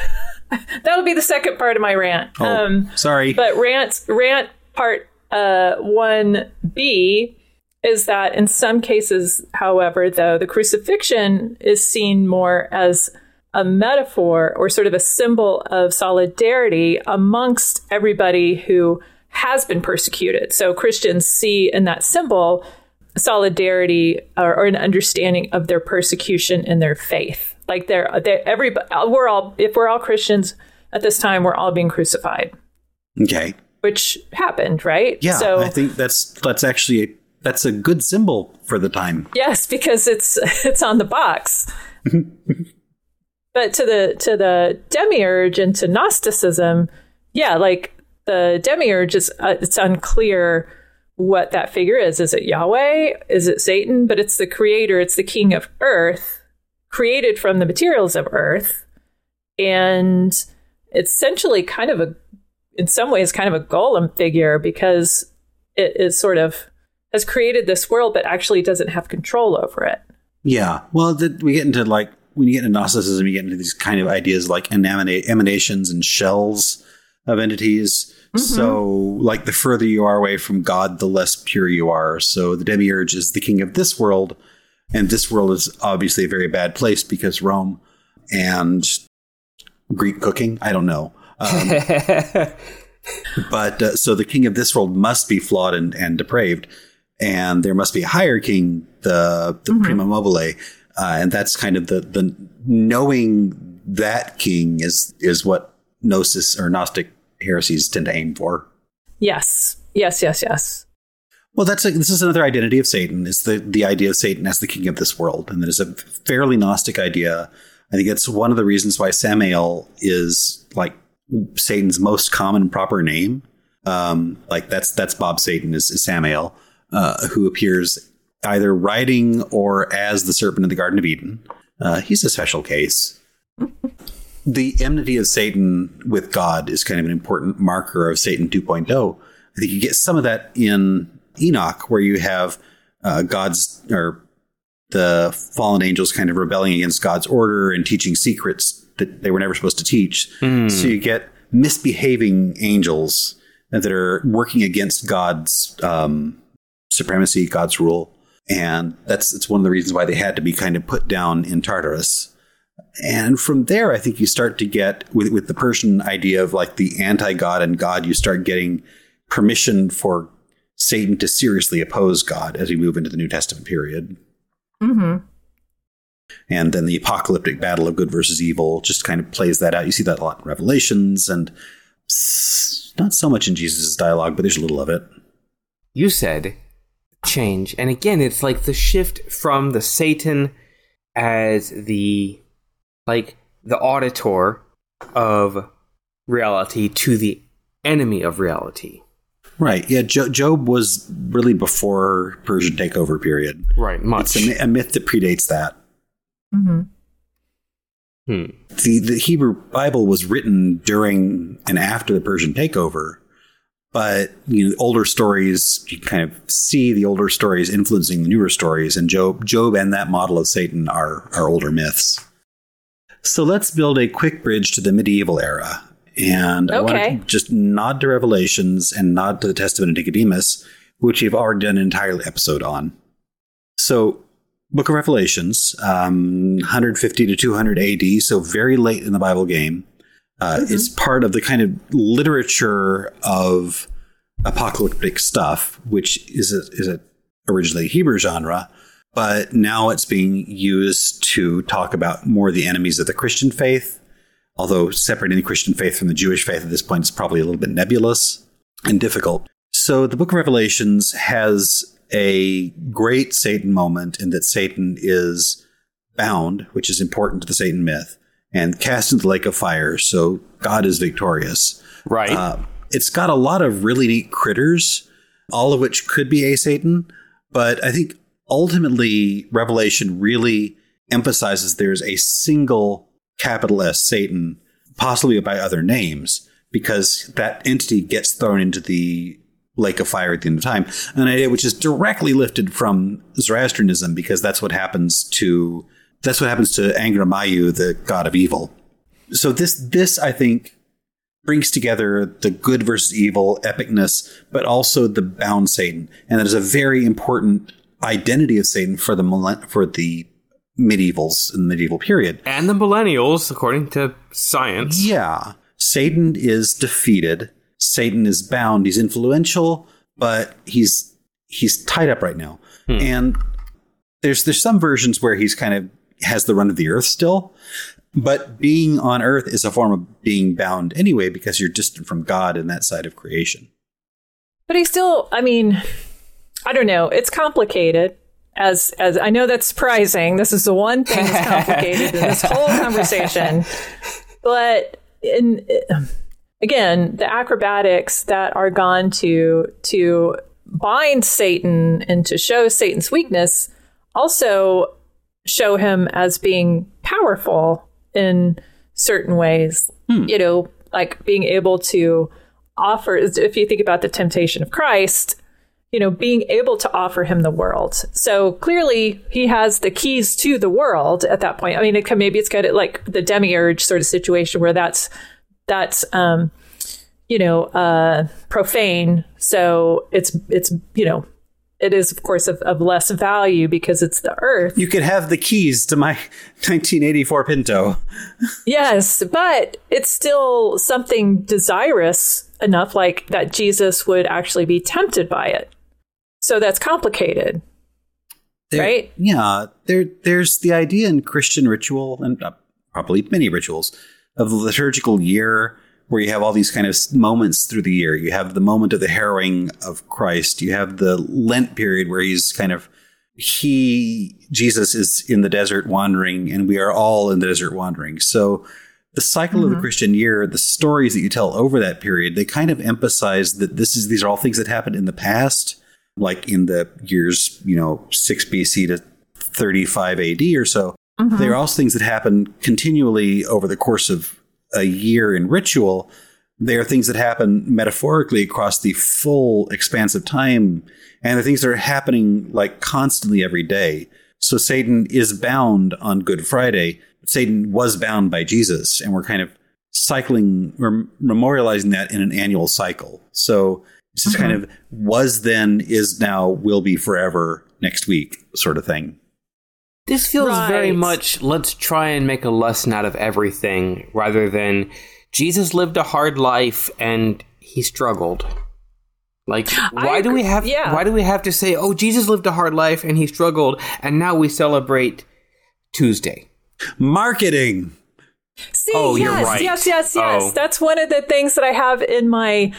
*laughs* that'll be the second part of my rant. Oh, Um, sorry. but rant rant part uh, one B is that in some cases, however, though the crucifixion is seen more as a metaphor or sort of a symbol of solidarity amongst everybody who has been persecuted. So Christians see in that symbol solidarity or, or an understanding of their persecution and their faith. Like they're, they're everybody, we're all, if we're all Christians at this time, we're all being crucified, okay. which happened, right? Yeah, So I think that's that's actually a, that's a good symbol for the time. Yes, because it's *laughs* it's on the box. *laughs* but to the to the demiurge and to Gnosticism, yeah, like the demiurge is uh, it's unclear what that figure is. Is it Yahweh? Is it Satan? But it's the creator. It's the king of Earth, created from the materials of Earth, and it's essentially kind of a, in some ways, kind of a golem figure because it is sort of has created this world, but actually doesn't have control over it. Yeah. Well, the, we get into like when you get into Gnosticism, you get into these kind of ideas like emana- emanations and shells of entities. So, like the further you are away from God, the less pure you are. So, the demiurge is the king of this world, and this world is obviously a very bad place because Rome and Greek cooking. I don't know. Um, *laughs* but uh, so the king of this world must be flawed and, and depraved, and there must be a higher king, the the prima mobile, uh, and that's kind of the the knowing that king is is what gnosis or gnostic heresies tend to aim for. Yes, yes, yes, yes. Well, that's a, this is another identity of Satan. Is the the idea of Satan as the king of this world, and that is a fairly gnostic idea. I think it's one of the reasons why Samael is like Satan's most common proper name. Um, like that's that's Bob Satan is, is Samael, uh, who appears either riding or as the serpent in the Garden of Eden. Uh, he's a special case. The enmity of Satan with God is kind of an important marker of Satan 2.0. I think you get some of that in Enoch, where you have uh, God's or the fallen angels kind of rebelling against God's order and teaching secrets that they were never supposed to teach. So you get misbehaving angels that are working against God's um, supremacy, God's rule, and that's it's one of the reasons why they had to be kind of put down in Tartarus. And from there, I think you start to get with with the Persian idea of like the anti-God and God. You start getting permission for Satan to seriously oppose God as we move into the New Testament period. hmm And then the apocalyptic battle of good versus evil just kind of plays that out. You see that a lot in Revelations and not so much in Jesus' dialogue, but there's a little of it. you said change, and again, it's like the shift from the Satan as the like the auditor of reality to the enemy of reality. Right. Yeah. Jo- Job was really before Persian takeover period. Right, much. It's a, a myth that predates that. hmm Hmm. The, the Hebrew Bible was written during and after the Persian takeover, but you know, older stories you kind of see the older stories influencing the newer stories, and Job, Job, and that model of Satan are are older myths. So let's build a quick bridge to the medieval era. And I Okay. want to just nod to Revelations and nod to the Testament of Nicodemus, which we've already done an entire episode on. So, Book of Revelations, um, 150 to 200 AD, so very late in the Bible game. Uh, It's part of the kind of literature of apocalyptic stuff, which is a, is a originally Hebrew genre, but now it's being used to talk about more the enemies of the Christian faith. Although separating the Christian faith from the Jewish faith at this point is probably a little bit nebulous and difficult. So the book of Revelations has a great Satan moment in that Satan is bound, which is important to the Satan myth, and cast into the lake of fire. So God is victorious. Right. Uh, it's got a lot of really neat critters, all of which could be a Satan, but I think ultimately Revelation really emphasizes there's a single capital S Satan, possibly by other names, because that entity gets thrown into the lake of fire at the end of time, an idea which is directly lifted from Zoroastrianism, because that's what happens to that's what happens to Angra Mainyu, the god of evil. So this this I think brings together the good versus evil epicness, but also the bound Satan, and that is a very important identity of Satan for the millen- for the medievals in the medieval period. and the millennials, according to science. Yeah, Satan is defeated. Satan is bound. He's influential, but he's he's tied up right now. Hmm. And there's there's some versions where he's kind of has the run of the earth still, but being on earth is a form of being bound anyway because you're distant from God in that side of creation. But he still, I mean, I don't know. It's complicated. As as I know that's surprising. This is the one thing that's complicated in this whole *laughs* conversation. But in again, the acrobatics that are gone to to bind Satan and to show Satan's weakness also show him as being powerful in certain ways. Hmm. You know, like being able to offer if you think about the temptation of Christ, you know, being able to offer him the world. So clearly he has the keys to the world at that point. I mean, it can, maybe it's kind of like the demiurge sort of situation where that's, that's, um, you know, uh, profane. So it's, it's, you know, it is of course of, of less value because it's the earth. You could have the keys to my *laughs* 1984 Pinto. Yes, but it's still something desirous enough like that Jesus would actually be tempted by it. So that's complicated. There- Right? Yeah. There, there's the idea in Christian ritual and uh, probably many rituals of the liturgical year where you have all these kind of moments through the year. You have the moment of the harrowing of Christ. You have the Lent period where he's kind of he Jesus is in the desert wandering, and we are all in the desert wandering. So the cycle of the Christian year, the stories that you tell over that period, they kind of emphasize that this is these are all things that happened in the past, like in the years you know six BC to thirty five AD or so. Mm-hmm. There are also things that happen continually over the course of a year in ritual. They are things that happen metaphorically across the full expanse of time, and the things that are happening like constantly every day. So Satan is bound on Good Friday. Satan was bound by Jesus, and we're kind of cycling, we're memorializing that in an annual cycle. So this is kind mm-hmm. of was then, is now, will be forever next week sort of thing. This feels very much let's try and make a lesson out of everything rather than Jesus lived a hard life and he struggled. Like why do we have yeah. why do we have to say oh Jesus lived a hard life and he struggled and now we celebrate Tuesday? Marketing. See, Oh, you're yes, right. yes, yes, yes. Oh. That's one of the things that I have in my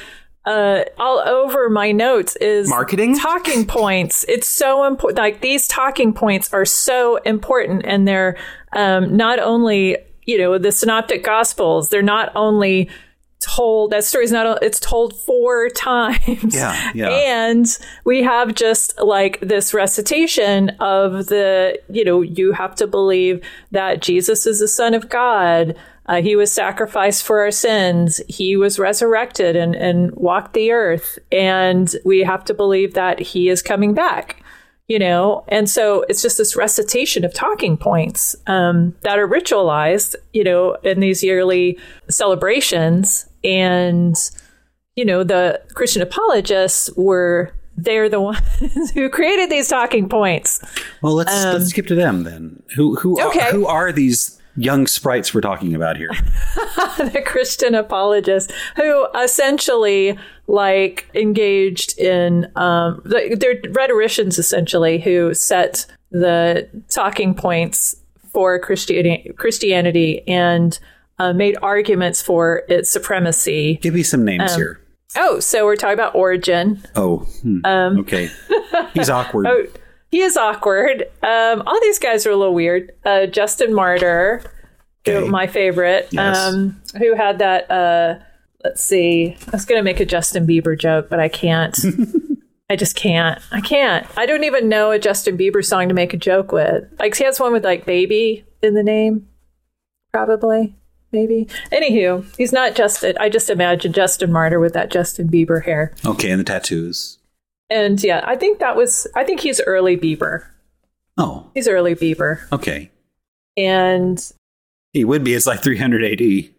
uh all over my notes is Marketing? talking points. It's so important. Like these talking points are so important, and they're um, not only you know the synoptic gospels. They're not only told that story is not it's told four *laughs* times Yeah, yeah. and we have just like this recitation of the you know you have to believe that jesus is the son of god uh, he was sacrificed for our sins. He was resurrected and, and walked the earth. And we have to believe that he is coming back you know? And so it's just this recitation of talking points um, that are ritualized you know in these yearly celebrations. And you know the christian apologists were they're the *laughs* ones who created these talking points. Well, let's let's skip to them then. Who who Um, Okay. are, who are these young sprites we're talking about here? *laughs* the Christian apologists who essentially like engaged in um, they're rhetoricians essentially who set the talking points for Christianity, Christianity and uh, made arguments for its supremacy. Give me some Um, names here. Oh, so we're talking about Origen. Oh, hmm, Um, okay. He's awkward. *laughs* Oh, he is awkward. Um, all these guys are a little weird. Uh, Justin Martyr, who- Okay. my favorite, Yes. um, who had that. Uh, let's see. I was going to make a Justin Bieber joke, but I can't. *laughs* I just can't. I can't. I don't even know a Justin Bieber song to make a joke with. Like he has one with like "baby" in the name, probably. Maybe. Anywho, he's not Justin. I just imagine Justin Martyr with that Justin Bieber hair. Okay, and the tattoos. And yeah, I think that was, I think he's early Bieber. Oh, He's early Bieber. okay. And He would be. It's like 300 AD,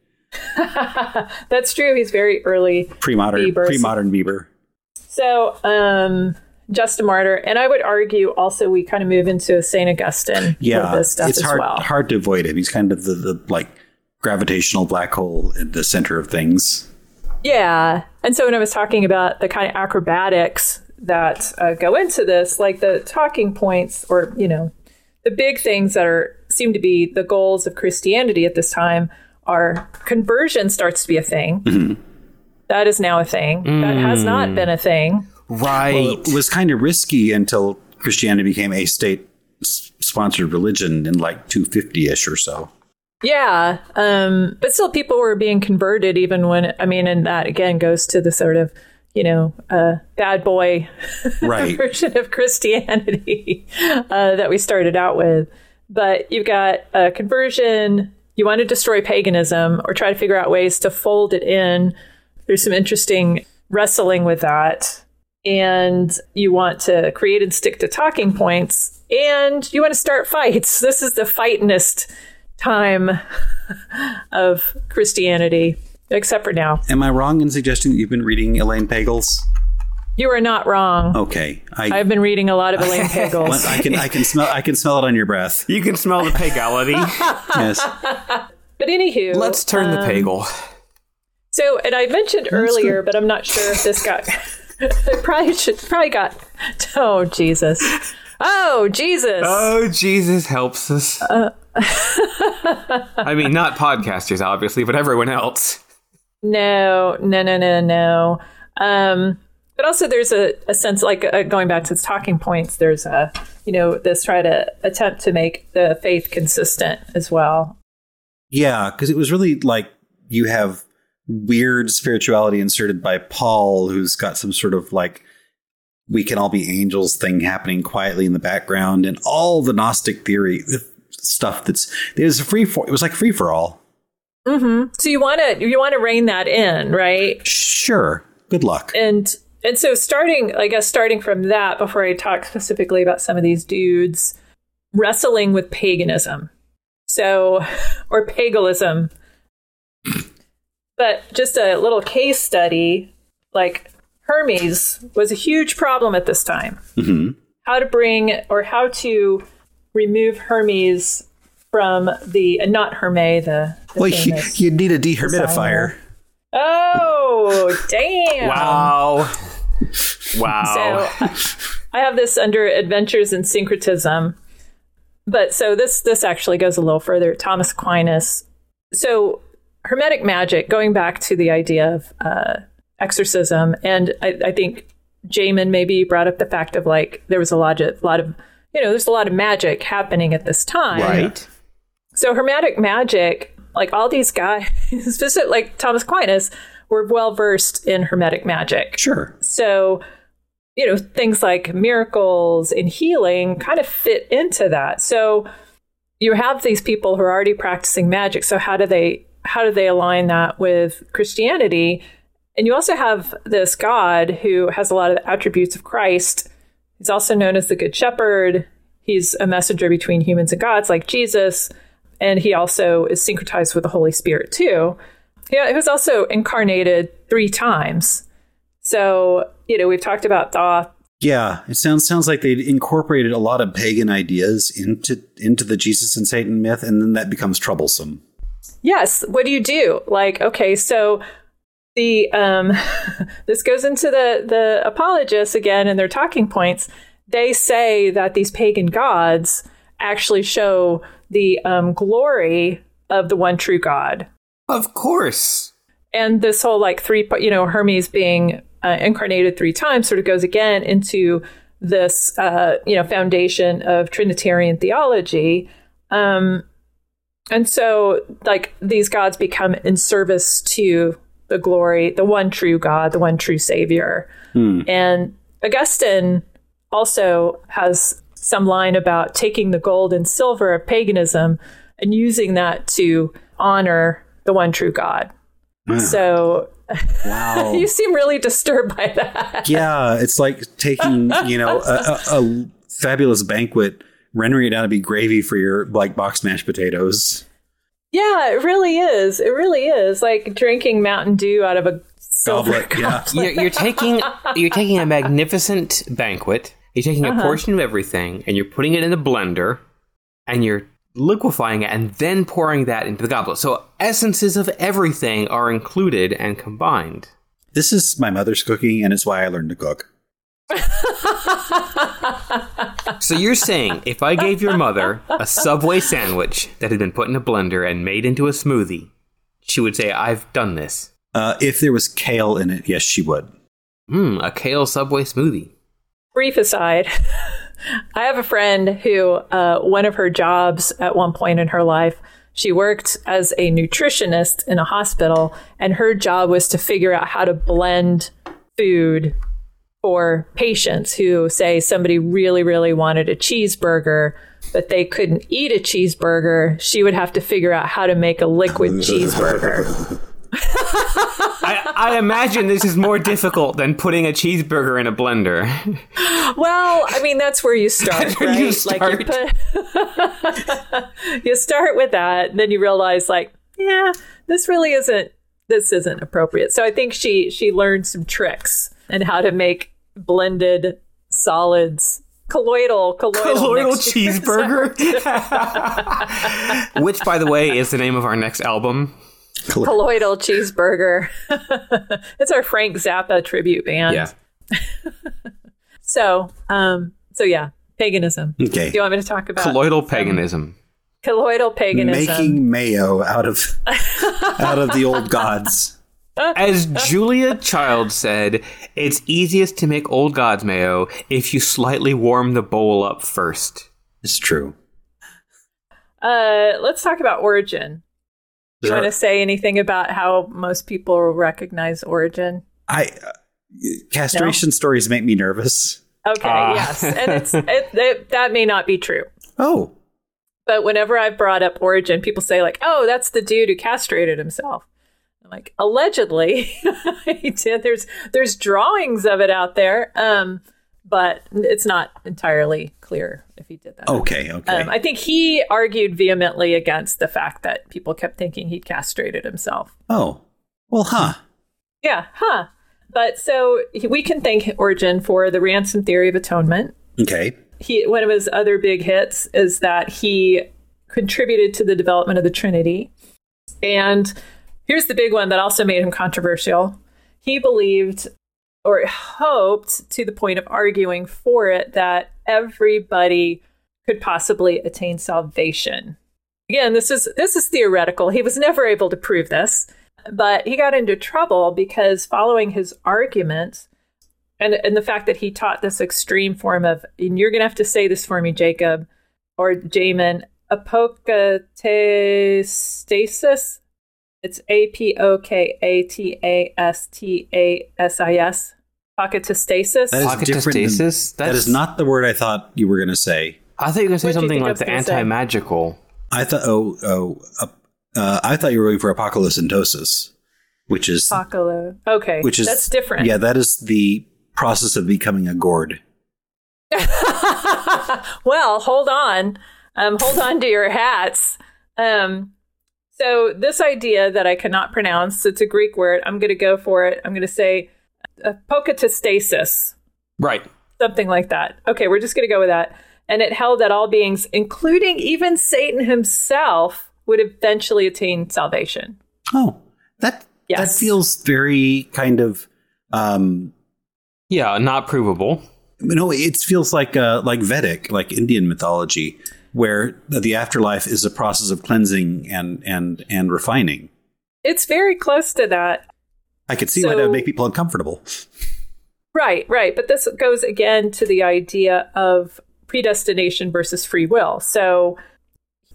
*laughs* that's true. He's very early. pre-modern, Bieber. pre-modern Bieber. So, um, Justin Martyr. And I would argue also we kind of move into St. Augustine Yeah, this stuff it's hard well. hard to avoid him. He's kind of the, the like gravitational black hole in the center of things. Yeah. And so when I was talking about the kind of acrobatics that uh, go into this, like the talking points or, you know, the big things that are seem to be the goals of Christianity at this time are conversion starts to be a thing. That is now a thing. That has not been a thing. Right. Well, it was kind of risky until Christianity became a state s- sponsored religion in like 250 ish or so. Yeah, um, but still, people were being converted even when I mean, and that again goes to the sort of you know uh, bad boy *laughs* Right. version of Christianity uh, that we started out with. But you've got a conversion. You want to destroy paganism or try to figure out ways to fold it in. There's some interesting wrestling with that. And you want to create and stick to talking points. And you want to start fights. This is the fightinest time *laughs* of Christianity, except for now. Am I wrong in suggesting that you've been reading Elaine Pagels? You are not wrong. Okay, I, I've been reading a lot of Elaine *laughs* Pagels. I can I can smell I can smell it on your breath. you can smell the pagality. *laughs* Yes. But anywho, Let's turn the um, pagel. So, and I mentioned earlier, but I'm not sure if this got. *laughs* it probably should probably got. Oh Jesus! Oh Jesus! Oh, Jesus helps us. I mean, not podcasters, obviously, but everyone else. No, no, no, no, no. Um, but also, there's a, a sense like uh, going back to the talking points. There's a you know this try to attempt to make the faith consistent as well. Yeah, because it was really like you have weird spirituality inserted by Paul, who's got some sort of like we can all be angels thing happening quietly in the background, and all the Gnostic theory the stuff that's was a free for it was like free for all. Hmm So you want to you want to rein that in, right? Sure, good luck. and and so starting i guess starting from that before i talk specifically about some of these dudes wrestling with paganism. So or pagalism. But just a little case study like hermes was a huge problem at this time. Hmm how to bring or how to remove hermes from the not hermes the, the Well, you, you'd need a dehumidifier. oh damn Wow. Wow. So I have this under adventures in syncretism. But so this this actually goes a little further. Thomas Aquinas. So hermetic magic, going back to the idea of uh, exorcism, and I, I think Jamin maybe brought up the fact of like there was a lot of lot of you know there's a lot of magic happening at this time. right. So hermetic magic, like all these guys, *laughs* specific like Thomas Aquinas, were well versed in hermetic magic. Sure. So, you know, things like miracles and healing kind of fit into that. So you have these people who are already practicing magic. So how do they how do they align that with Christianity? And you also have this God who has a lot of the attributes of Christ. He's also known as the Good Shepherd. He's a messenger between humans and gods, like Jesus. And he also is syncretized with the Holy Spirit, too. Yeah, he was also incarnated three times. So, you know, we've talked about Thoth. Yeah, it sounds sounds like they incorporated a lot of pagan ideas into into the Jesus and Satan myth, and then that becomes troublesome. Yes. What do you do? Like, okay, so the um *laughs* this goes into the the apologists again and their talking points. They say that these pagan gods actually show the um, glory of the one true God. Of course. And this whole like three, you know, Hermes being uh, incarnated three times sort of goes again into this, uh, you know, foundation of Trinitarian theology. Um, and so, like, these gods become in service to the glory, the one true God, the one true Savior. Hmm. And Augustine also has some line about taking the gold and silver of paganism and using that to honor the one true God. So Wow. *laughs* you seem really disturbed by that. yeah, it's like taking you know a, a, a fabulous banquet, rendering it down to be gravy for your like boxed mashed potatoes. Yeah, it really is. It really is like drinking Mountain Dew out of a silver Goblet, yeah. You're, you're taking you're taking a magnificent banquet. You're taking a portion of everything and you're putting it in a blender, and you're liquefying it and then pouring that into the goblet. So essences of everything are included and combined. This is my mother's cooking, and it's why I learned to cook. *laughs* So you're saying if I gave your mother a Subway sandwich that had been put in a blender and made into a smoothie, she would say, "I've done this." Uh, if there was kale in it, yes, she would. Hmm, a kale Subway smoothie. Brief aside. *laughs* I have a friend who, uh, one of her jobs at one point in her life, she worked as a nutritionist in a hospital, and her job was to figure out how to blend food for patients who say somebody really, really wanted a cheeseburger, but they couldn't eat a cheeseburger. She would have to figure out how to make a liquid *laughs* cheeseburger. *laughs* I, I imagine this is more difficult than putting a cheeseburger in a blender. Well, I mean, that's where you *laughs* start, where right? you Like you put, *laughs* you start with that, and then you realize, like, yeah, this really isn't. This isn't appropriate. So I think she she learned some tricks and how to make blended solids, colloidal colloidal, Colloidal cheeseburger. Which, by the way, is the name of our next album. Colloidal cheeseburger. *laughs* it's our Frank Zappa tribute band. Yeah. *laughs* So, um, so yeah, paganism. Okay. Do you want me to talk about Colloidal paganism. colloidal paganism? Making mayo out of *laughs* out of the old gods. As Julia Child said, it's easiest to make old gods mayo if you slightly warm the bowl up first. It's true. Uh, let's talk about Origen. Do you Sure. want to say anything about how most people recognize Origen? I uh, castration stories make me nervous. Okay, Ah. yes, and it's it, it, that may not be true. Oh, But whenever I've brought up Origen, people say like, "Oh, that's the dude who castrated himself." I'm like, allegedly, *laughs* he did. There's there's drawings of it out there, um, but it's not entirely clear if he did that. okay, okay. Um, I think he argued vehemently against the fact that people kept thinking he'd castrated himself. oh, well, huh? Yeah, huh. But so we can thank Origen for the ransom theory of atonement. Okay. He one of his other big hits is that he contributed to the development of the Trinity. And here's the big one that also made him controversial. He believed or hoped to the point of arguing for it that everybody could possibly attain salvation. Again, this is this is theoretical. He was never able to prove this, but he got into trouble because following his arguments and and the fact that he taught this extreme form of and you're gonna have to say this for me, Jacob or Jamin, apokatastasis. It's A P O K A T A S T A S I S. Apokatastasis. That is different. Than, Pocketastasis? that is That's- not the word I thought you were going to say. I thought you were going to say What do something like the anti magical. I thought. Oh, oh. Uh, uh, I thought you were going for apocalypsentosis, which is Apokalo. Okay, which is that's different. Yeah, that is the process of becoming a gourd. *laughs* well, hold on. Um, hold on to your hats. Um, so this idea that I cannot pronounce, it's a Greek word. I'm going to go for it. I'm going to say uh, apokatastasis, Right. something like that. Okay, we're just going to go with that. And it held that all beings, including even Satan himself, would eventually attain salvation. Oh, that Yes. that feels very kind of um Yeah, not provable. no, it feels like uh like Vedic, like Indian mythology, where the afterlife is a process of cleansing and and and refining. It's very close to that. I could see why that would make people uncomfortable. Right, right. But this goes again to the idea of predestination versus free will. So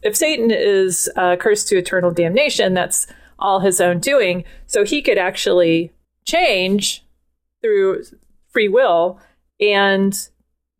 if Satan is uh, cursed to eternal damnation, that's all his own doing. So he could actually change through free will and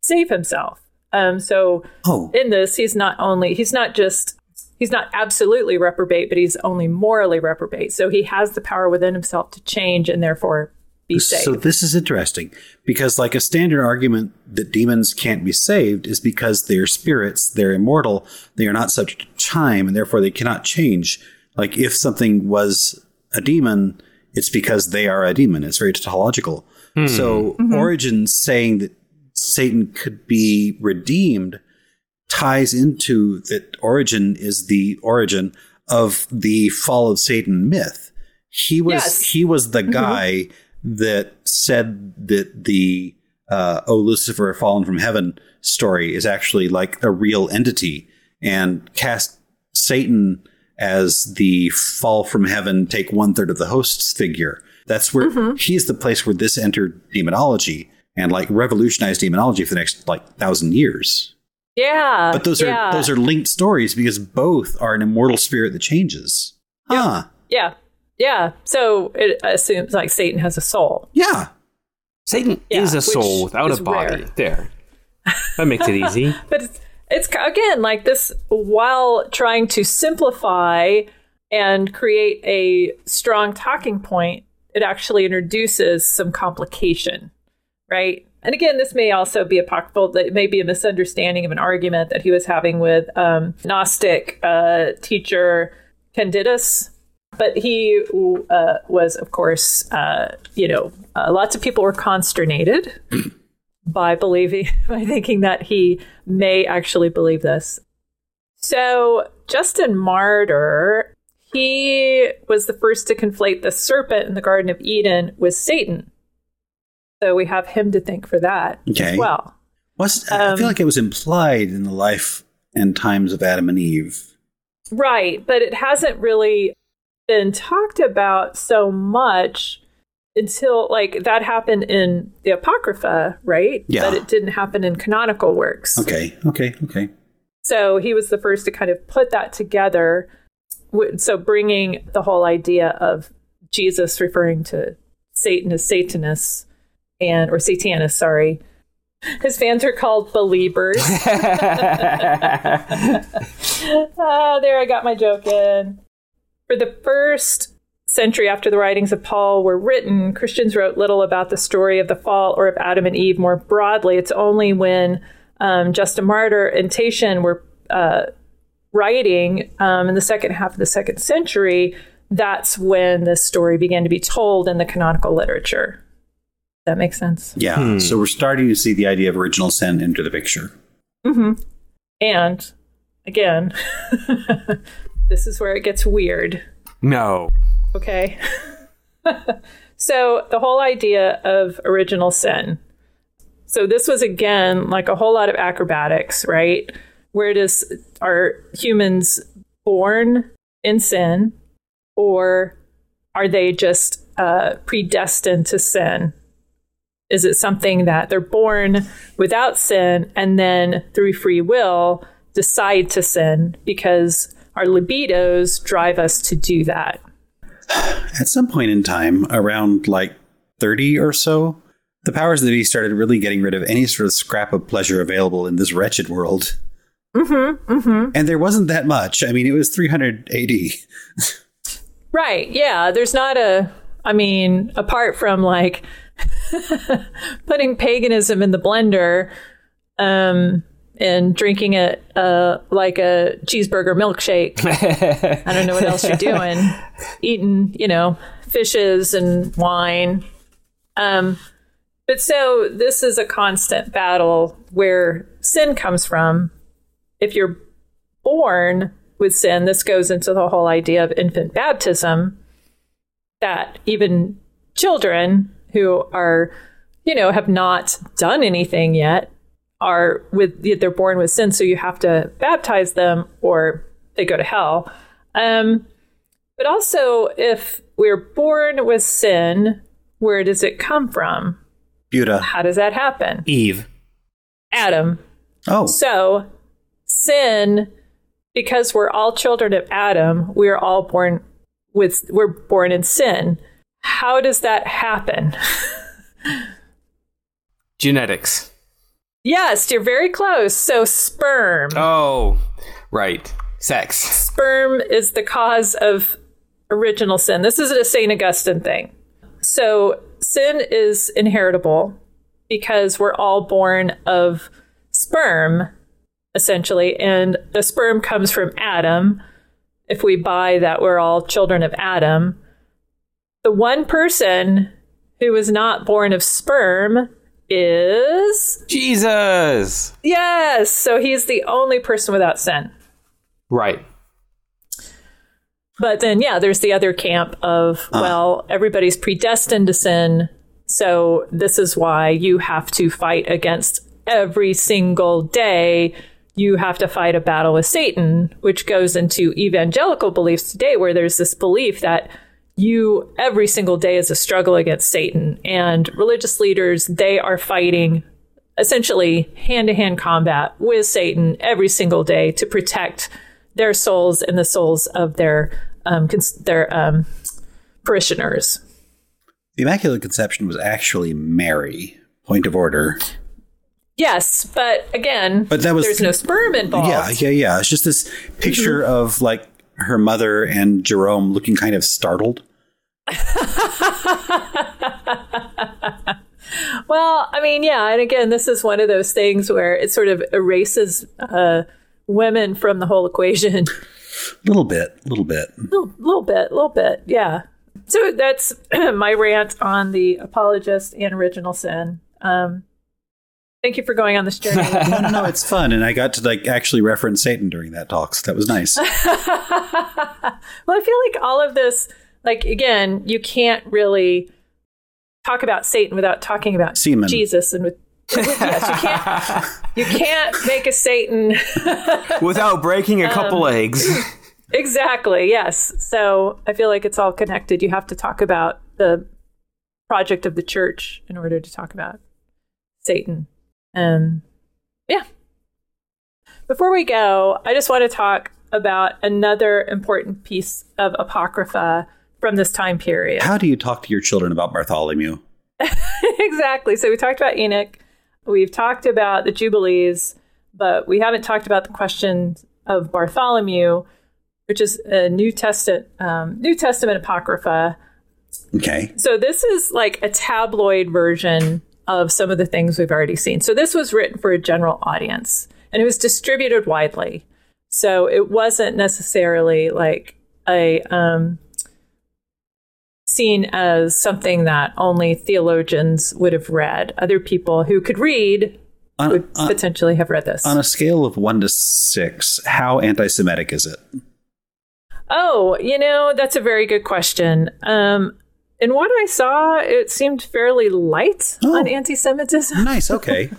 save himself. Um, so Oh, in this, he's not only, he's not just, he's not absolutely reprobate, but he's only morally reprobate. So he has the power within himself to change and therefore be saved. So this is interesting because like a standard argument that demons can't be saved is because they're spirits, they're immortal, they are not subject to time and therefore they cannot change. Like if something was a demon, it's because they are a demon. It's very tautological. So Origen saying that Satan could be redeemed ties into that Origen is the origin of the fall of Satan myth. He was Yes. he was the guy that said that the uh, "Oh Lucifer, fallen from heaven" story is actually like a real entity, and cast Satan as the fall from heaven, take one third of the hosts figure. That's where he's the place where this entered demonology and like revolutionized demonology for the next like thousand years. Yeah. But those yeah, are those are linked stories because both are an immortal spirit that changes. Huh. Yeah. Yeah. So it assumes like Satan has a soul. Yeah. Satan Yeah, is a soul without a body. rare. There. That makes it easy. *laughs* But it's, it's again like this while trying to simplify and create a strong talking point, it actually introduces some complication, right? And again, this may also be apocryphal. It may be a misunderstanding of an argument that he was having with um, Gnostic uh, teacher Candidus. But he uh, was, of course, uh, you know, uh, lots of people were consternated *clears throat* by believing, *laughs* by thinking that he may actually believe this. So Justin Martyr, he was the first to conflate the serpent in the Garden of Eden with Satan. So we have him to thank for that Okay. as well. Was I Um, feel like it was implied in the life and times of Adam and Eve. Right, but it hasn't really been talked about so much until like that happened in the Apocrypha, right? Yeah. But it didn't happen in canonical works. Okay. Okay. Okay. So he was the first to kind of put that together. So bringing the whole idea of Jesus referring to Satan as Satanus and or Satanus, sorry. His fans are called believers. *laughs* ah, there I got my joke in. For the first century after the writings of Paul were written, Christians wrote little about the story of the fall or of Adam and Eve more broadly. It's only when um, Justin Martyr and Tatian were uh, writing um, in the second half of the second century, that's when this story began to be told in the canonical literature. That makes sense. Yeah. So we're starting to see the idea of original sin enter the picture. And again, *laughs* this is where it gets weird. no. Okay. *laughs* so the whole idea of original sin. So this was again like a whole lot of acrobatics, right? Where does are humans born in sin, or are they just uh, predestined to sin? Is it something that they're born without sin and then through free will decide to sin because our libidos drive us to do that? At some point in time, around like 30 or so, the powers that be started really getting rid of any sort of scrap of pleasure available in this wretched world. Mm-hmm, mm-hmm. And there wasn't that much. I mean, it was 300 AD. Right. Yeah. There's not a, I mean, apart from like *laughs* putting paganism in the blender, um, and drinking it uh, like a cheeseburger milkshake. I don't know what else you're doing. *laughs* Eating, you know, fishes and wine. Um, but so this is a constant battle where sin comes from. If you're born with sin, this goes into the whole idea of infant baptism that even children who are, you know, have not done anything yet are with they're born with sin, so you have to baptize them or they go to hell. Um, but also, if we're born with sin, where does it come from? Buddha. How does that happen? Eve. Adam. Oh, So, sin, because we're all children of Adam, we are all born with, we're born in sin. How does that happen? Genetics. yes, you're very close. So, sperm. Oh, right. Sex. Sperm is the cause of original sin. This is a St. Augustine thing. So, sin is inheritable because we're all born of sperm, essentially, and the sperm comes from Adam. If we buy that we're all children of Adam, the one person who was not born of sperm is Jesus. yes. So he's the only person without sin. Right. But then, yeah, there's the other camp of, ah. well, everybody's predestined to sin. So this is why you have to fight against every single day. You have to fight a battle with Satan, which goes into evangelical beliefs today, where there's this belief that you, every single day, is a struggle against Satan. And religious leaders, they are fighting essentially hand to hand combat with Satan every single day to protect their souls and the souls of their um, cons- their um, parishioners. the Immaculate Conception was actually Mary. Point of order. Yes, but again, But that was- there's no sperm involved. Yeah, yeah, yeah. It's just this picture of like her mother and Jerome looking kind of startled. *laughs* Well, I mean, yeah, and again, this is one of those things where it sort of erases uh, women from the whole equation. A *laughs* little bit, a little bit. little, little bit, a little bit, yeah. So that's *clears throat* my rant on the apologist and original sin. Um, thank you for going on this *laughs* journey. No, no, no, it's fun, and I got to like actually reference Satan during that talk, so that was nice. well, I feel like all of this, like again, you can't really talk about Satan without talking about Semen. Jesus and with. yes, you can't. *laughs* You can't make a Satan *laughs* Without breaking a couple Um, eggs. *laughs* exactly. Yes, so I feel like it's all connected. You have to talk about the project of the church in order to talk about Satan. Um, yeah. Before we go, I just want to talk about another important piece of apocrypha from this time period. How do you talk to your children about Bartholomew? *laughs* exactly. So we talked about Enoch, we've talked about the Jubilees, but we haven't talked about the question of Bartholomew, which is a New Testament um, New Testament apocrypha. Okay. So this is like a tabloid version of some of the things we've already seen. So this was written for a general audience, and it was distributed widely. So it wasn't necessarily like a um, seen as something that only theologians would have read. Other people who could read On, would on, potentially have read this. on a scale of one to six, how anti-Semitic is it? Oh, you know, that's a very good question. Um, in what I saw, it seemed fairly light Oh. on anti Semitism. Nice. *laughs* Okay.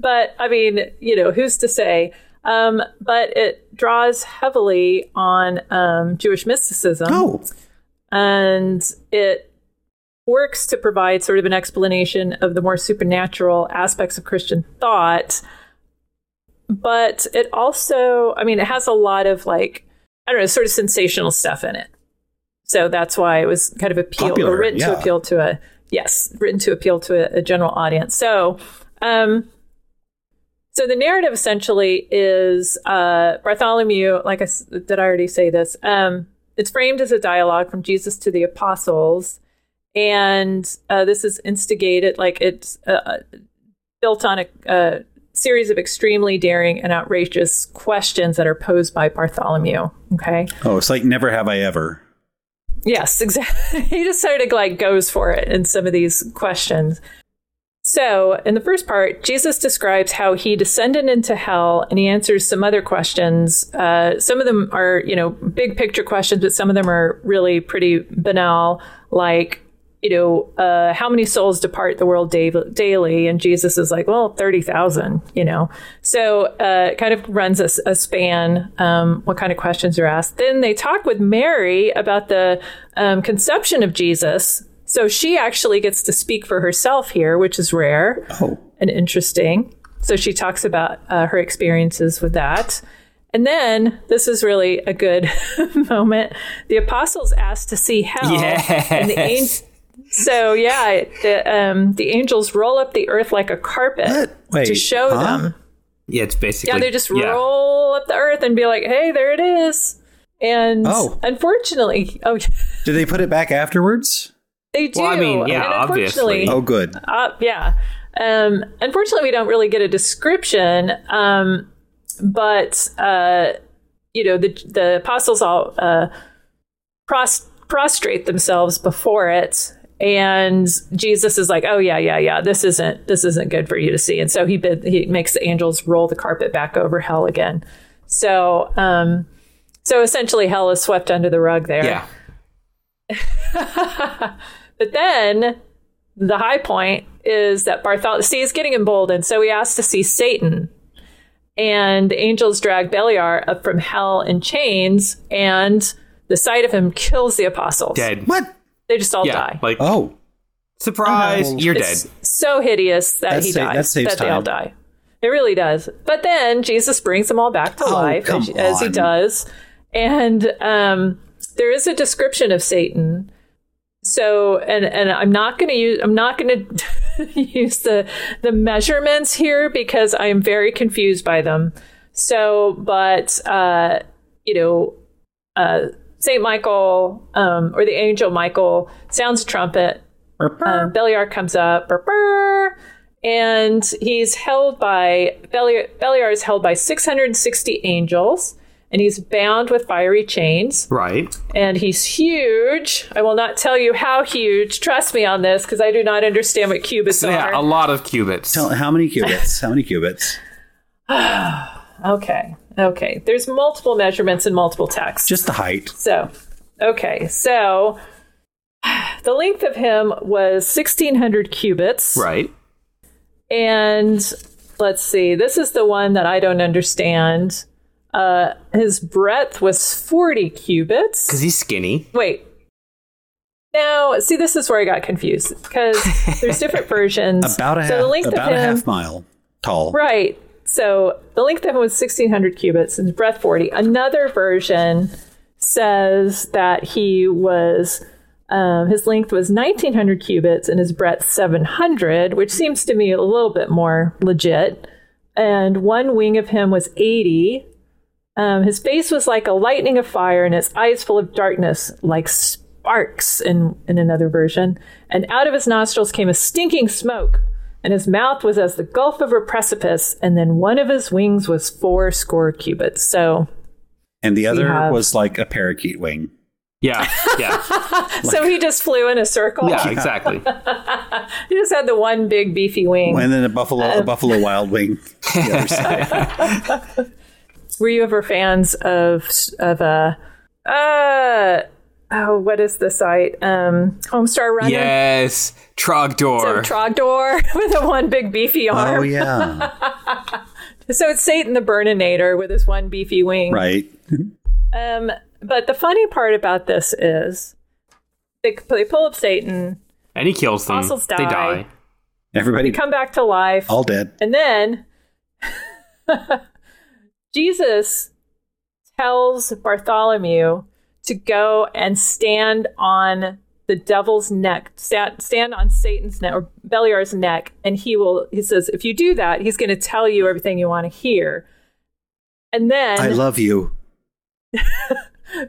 but I mean, you know, who's to say? Um, but it draws heavily on um, Jewish mysticism. oh, and it works to provide sort of an explanation of the more supernatural aspects of Christian thought. But it also, I mean, it has a lot of like, I don't know, sort of sensational stuff in it. So that's why it was kind of appeal Popular, or written to appeal to a yes, written to appeal to a, a general audience. So, um, so the narrative essentially is uh, Bartholomew. Like I did, I already say this. Um, it's framed as a dialogue from Jesus to the apostles, and uh, this is instigated like it's uh, built on a, a series of extremely daring and outrageous questions that are posed by Bartholomew. Okay. Oh, it's like never have I ever. Yes, *laughs* exactly. he just sort of like goes for it in some of these questions. So, in the first part, Jesus describes how he descended into hell and he answers some other questions. Uh, some of them are, you know, big picture questions, but some of them are really pretty banal, like, you know, uh, how many souls depart the world da- daily? And Jesus is like, well, 30,000, you know. So uh, it kind of runs a, a span, um, what kind of questions are asked. Then they talk with Mary about the um, conception of Jesus. So she actually gets to speak for herself here, which is rare Oh, and interesting. So she talks about uh, her experiences with that. And then this is really a good *laughs* moment. The apostles asked to see hell. And the an- so yeah, the um, the angels roll up the earth like a carpet Wait, to show huh? them. Yeah, it's basically. Yeah, they just yeah. roll up the earth and be like, "Hey, there it is." And Oh. unfortunately, oh, *laughs* did they put it back afterwards? They do. Well, I mean, yeah, and unfortunately, obviously. Oh, good. Uh, yeah. Um, unfortunately, we don't really get a description, um, but uh, you know the the apostles all uh, pros- prostrate themselves before it, and Jesus is like, "Oh yeah, yeah, yeah. This isn't this isn't good for you to see." And so he bid, he makes the angels roll the carpet back over hell again. So um, so essentially, hell is swept under the rug there. Yeah. *laughs* But then the high point is that Bartholomew, see, he's getting emboldened. So he asks to see Satan. And the angels drag Beliar up from hell in chains, and the sight of him kills the apostles. Dead. What? They just all Yeah. die. Like, Oh, surprise, you're dead. So hideous that That he sa- that dies, saves that they all die. It really does. But then Jesus brings them all back to Oh, life, as, as he does. And um, there is a description of Satan. So, and and I'm not going to use I'm not going *laughs* to use the the measurements here because I am very confused by them. So, but uh, you know, uh, Saint Michael um, or the angel Michael sounds a trumpet uh, Beliar comes up, brr, and he's held by Beliar. Beliar is held by 660 angels, and he's bound with fiery chains. Right. And he's huge. I will not tell you how huge. Trust me on this, because I do not understand what cubits Yeah, are. a lot of cubits. tell, how many cubits? How many cubits? *sighs* okay, okay. There's multiple measurements and multiple texts. Just the height. So, okay, so *sighs* the length of him was 1600 cubits. Right. And let's see, this is the one that I don't understand. Uh, his breadth was 40 cubits. Because he's skinny. Wait. Now, see, this is where I got confused because there's different *laughs* versions. About a so half, the length about of a him, half mile tall. Right. So the length of him was 1600 cubits and his breadth 40. Another version says that he was, um, his length was 1900 cubits and his breadth 700, which seems to me a little bit more legit. And one wing of him was 80. Um, his face was like a lightning of fire and his eyes full of darkness like sparks in, in another version. And out of his nostrils came a stinking smoke and his mouth was as the gulf of a precipice, and then one of his wings was four score cubits. So, And the other have- was like a parakeet wing. Yeah. Yeah. *laughs* so he just flew in a circle. yeah, exactly. *laughs* He just had the one big beefy wing. And then a buffalo, Uh, a buffalo wild wing. *laughs* The other side. Were you ever fans of of uh uh oh what is the site um Homestar Runner? Yes. So Trogdor. Trogdor *laughs* with a one big beefy arm. Oh yeah, *laughs* So it's Satan the Burninator with his one beefy wing. right. Um, but the funny part about this is they, they pull up Satan, and he kills them. Apostles They die. die. Everybody come back to life, all dead. and then *laughs* Jesus tells Bartholomew to go and stand on the devil's neck, stand, stand on Satan's neck or Beliar's neck, and he will. He says, if you do that, he's going to tell you everything you want to hear. And then I love you. *laughs*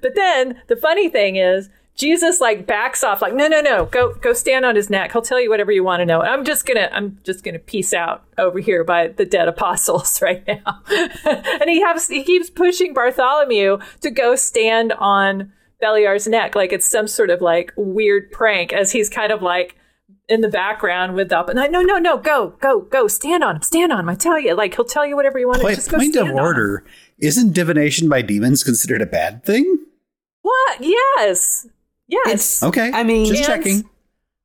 But then the funny thing is, Jesus like backs off, like, no, no, no, go go stand on his neck. He'll tell you whatever you want to know. I'm just gonna I'm just gonna peace out over here by the dead apostles *laughs* right now. *laughs* and he has he keeps pushing Bartholomew to go stand on Beliar's neck, like it's some sort of like weird prank, as he's kind of like in the background with up and I no no no go go go stand on him stand on him I tell you like he'll tell you whatever you want to just go point of order. Isn't divination by demons considered a bad thing? what yes yes It's- Okay. I mean- just checking.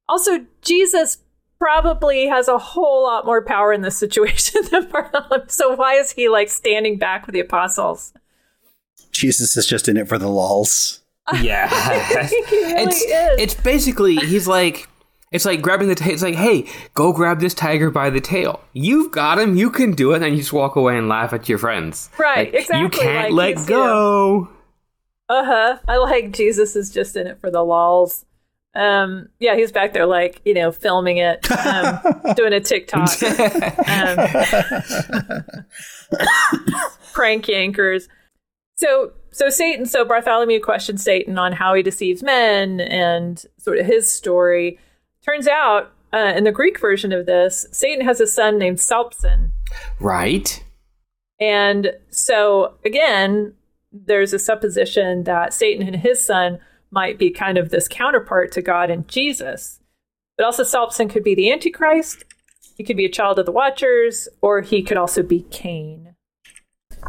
Also, Jesus probably has a whole lot more power in this situation *laughs* than Bartholomew. So why is he like standing back with the apostles? Jesus is just in it for the lulz. Yeah, *laughs* really it's is. it's basically he's like it's like grabbing the tail. It's like, hey, go grab this tiger by the tail. You've got him. You can do it. And you just walk away and laugh at your friends. Right, Like, exactly, You can't like let he's, you go. Uh huh. I like Jesus is just in it for the lulz. Um, yeah, he's back there like you know filming it, um, *laughs* doing a TikTok, um, *laughs* prank yankers. So so Satan. So Bartholomew questions Satan on how he deceives men and sort of his story. Turns out uh, in the Greek version of this, Satan has a son named Salpsan. Right. And so again, there's a supposition that Satan and his son might be kind of this counterpart to God and Jesus. But also Salpsan could be the Antichrist, he could be a child of the Watchers, or he could also be Cain.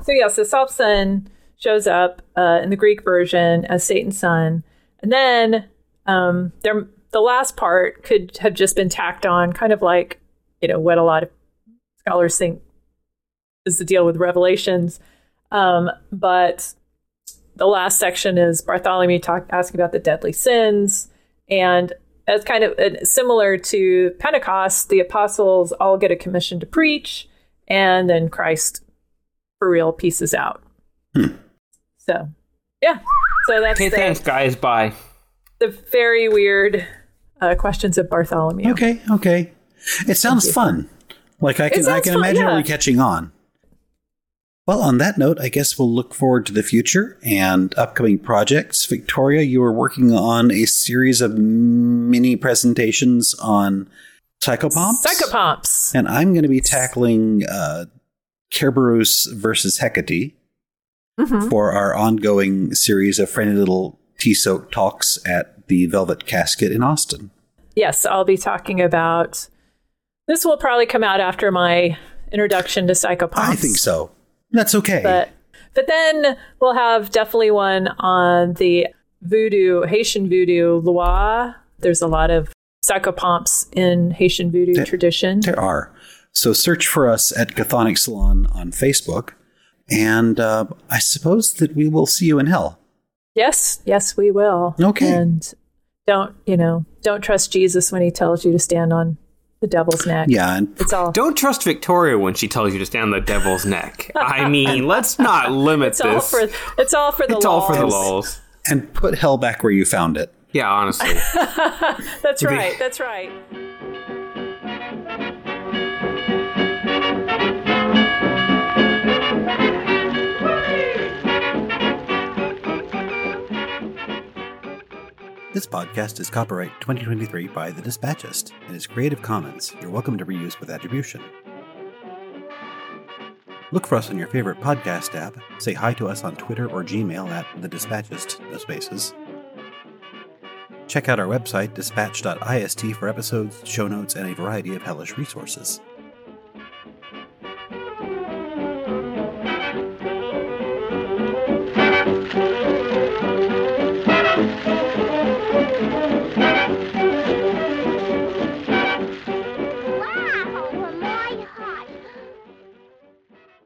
So yeah, so Salpsan shows up uh, in the Greek version as Satan's son. And then um, there, the last part could have just been tacked on, kind of like, you know, what a lot of scholars think is the deal with Revelations. Um, but the last section is Bartholomew talk, asking about the deadly sins. And as kind of uh, similar to Pentecost, the apostles all get a commission to preach, and then Christ for real pieces out. So, yeah. So that's Okay, the, thanks, guys. Bye. the very weird uh, questions of Bartholomew. Okay, okay. It sounds fun. Like I can I sounds can fun, imagine yeah. really catching on. Well, on that note, I guess we'll look forward to the future and upcoming projects. Victoria, you are working on a series of mini presentations on psychopomps. Psychopomps. And I'm going to be tackling uh, Kerberos versus Hecate Mhm. for our ongoing series of friendly little tea soak talks at the Velvet Casket in Austin. Yes, I'll be talking about. This will probably come out after my introduction to psychopomps. I think so. That's okay. But but then we'll have definitely one on the voodoo Haitian voodoo Loire. There's a lot of psychopomps in Haitian voodoo There- tradition. There are. So search for us at Chthonic Salon on Facebook. And uh, I suppose that we will see you in hell. Yes, yes, we will. Okay. And don't you know? Don't trust Jesus when he tells you to stand on the devil's neck. Yeah. And It's all. Don't trust Victoria when she tells you to stand the devil's neck. I mean, *laughs* let's not limit It's all this. for. It's all for the. it's all for the lulz. lulls. and put hell back where you found it. Yeah, honestly. *laughs* That's right. That's right. This podcast is copyright 2023 by The Dispatchist and is Creative Commons. You're welcome to reuse with attribution. Look for us on your favorite podcast app. Say hi to us on Twitter or Gmail at The Dispatchist, no spaces. Check out our website, dispatch.ist, for episodes, show notes, and a variety of hellish resources.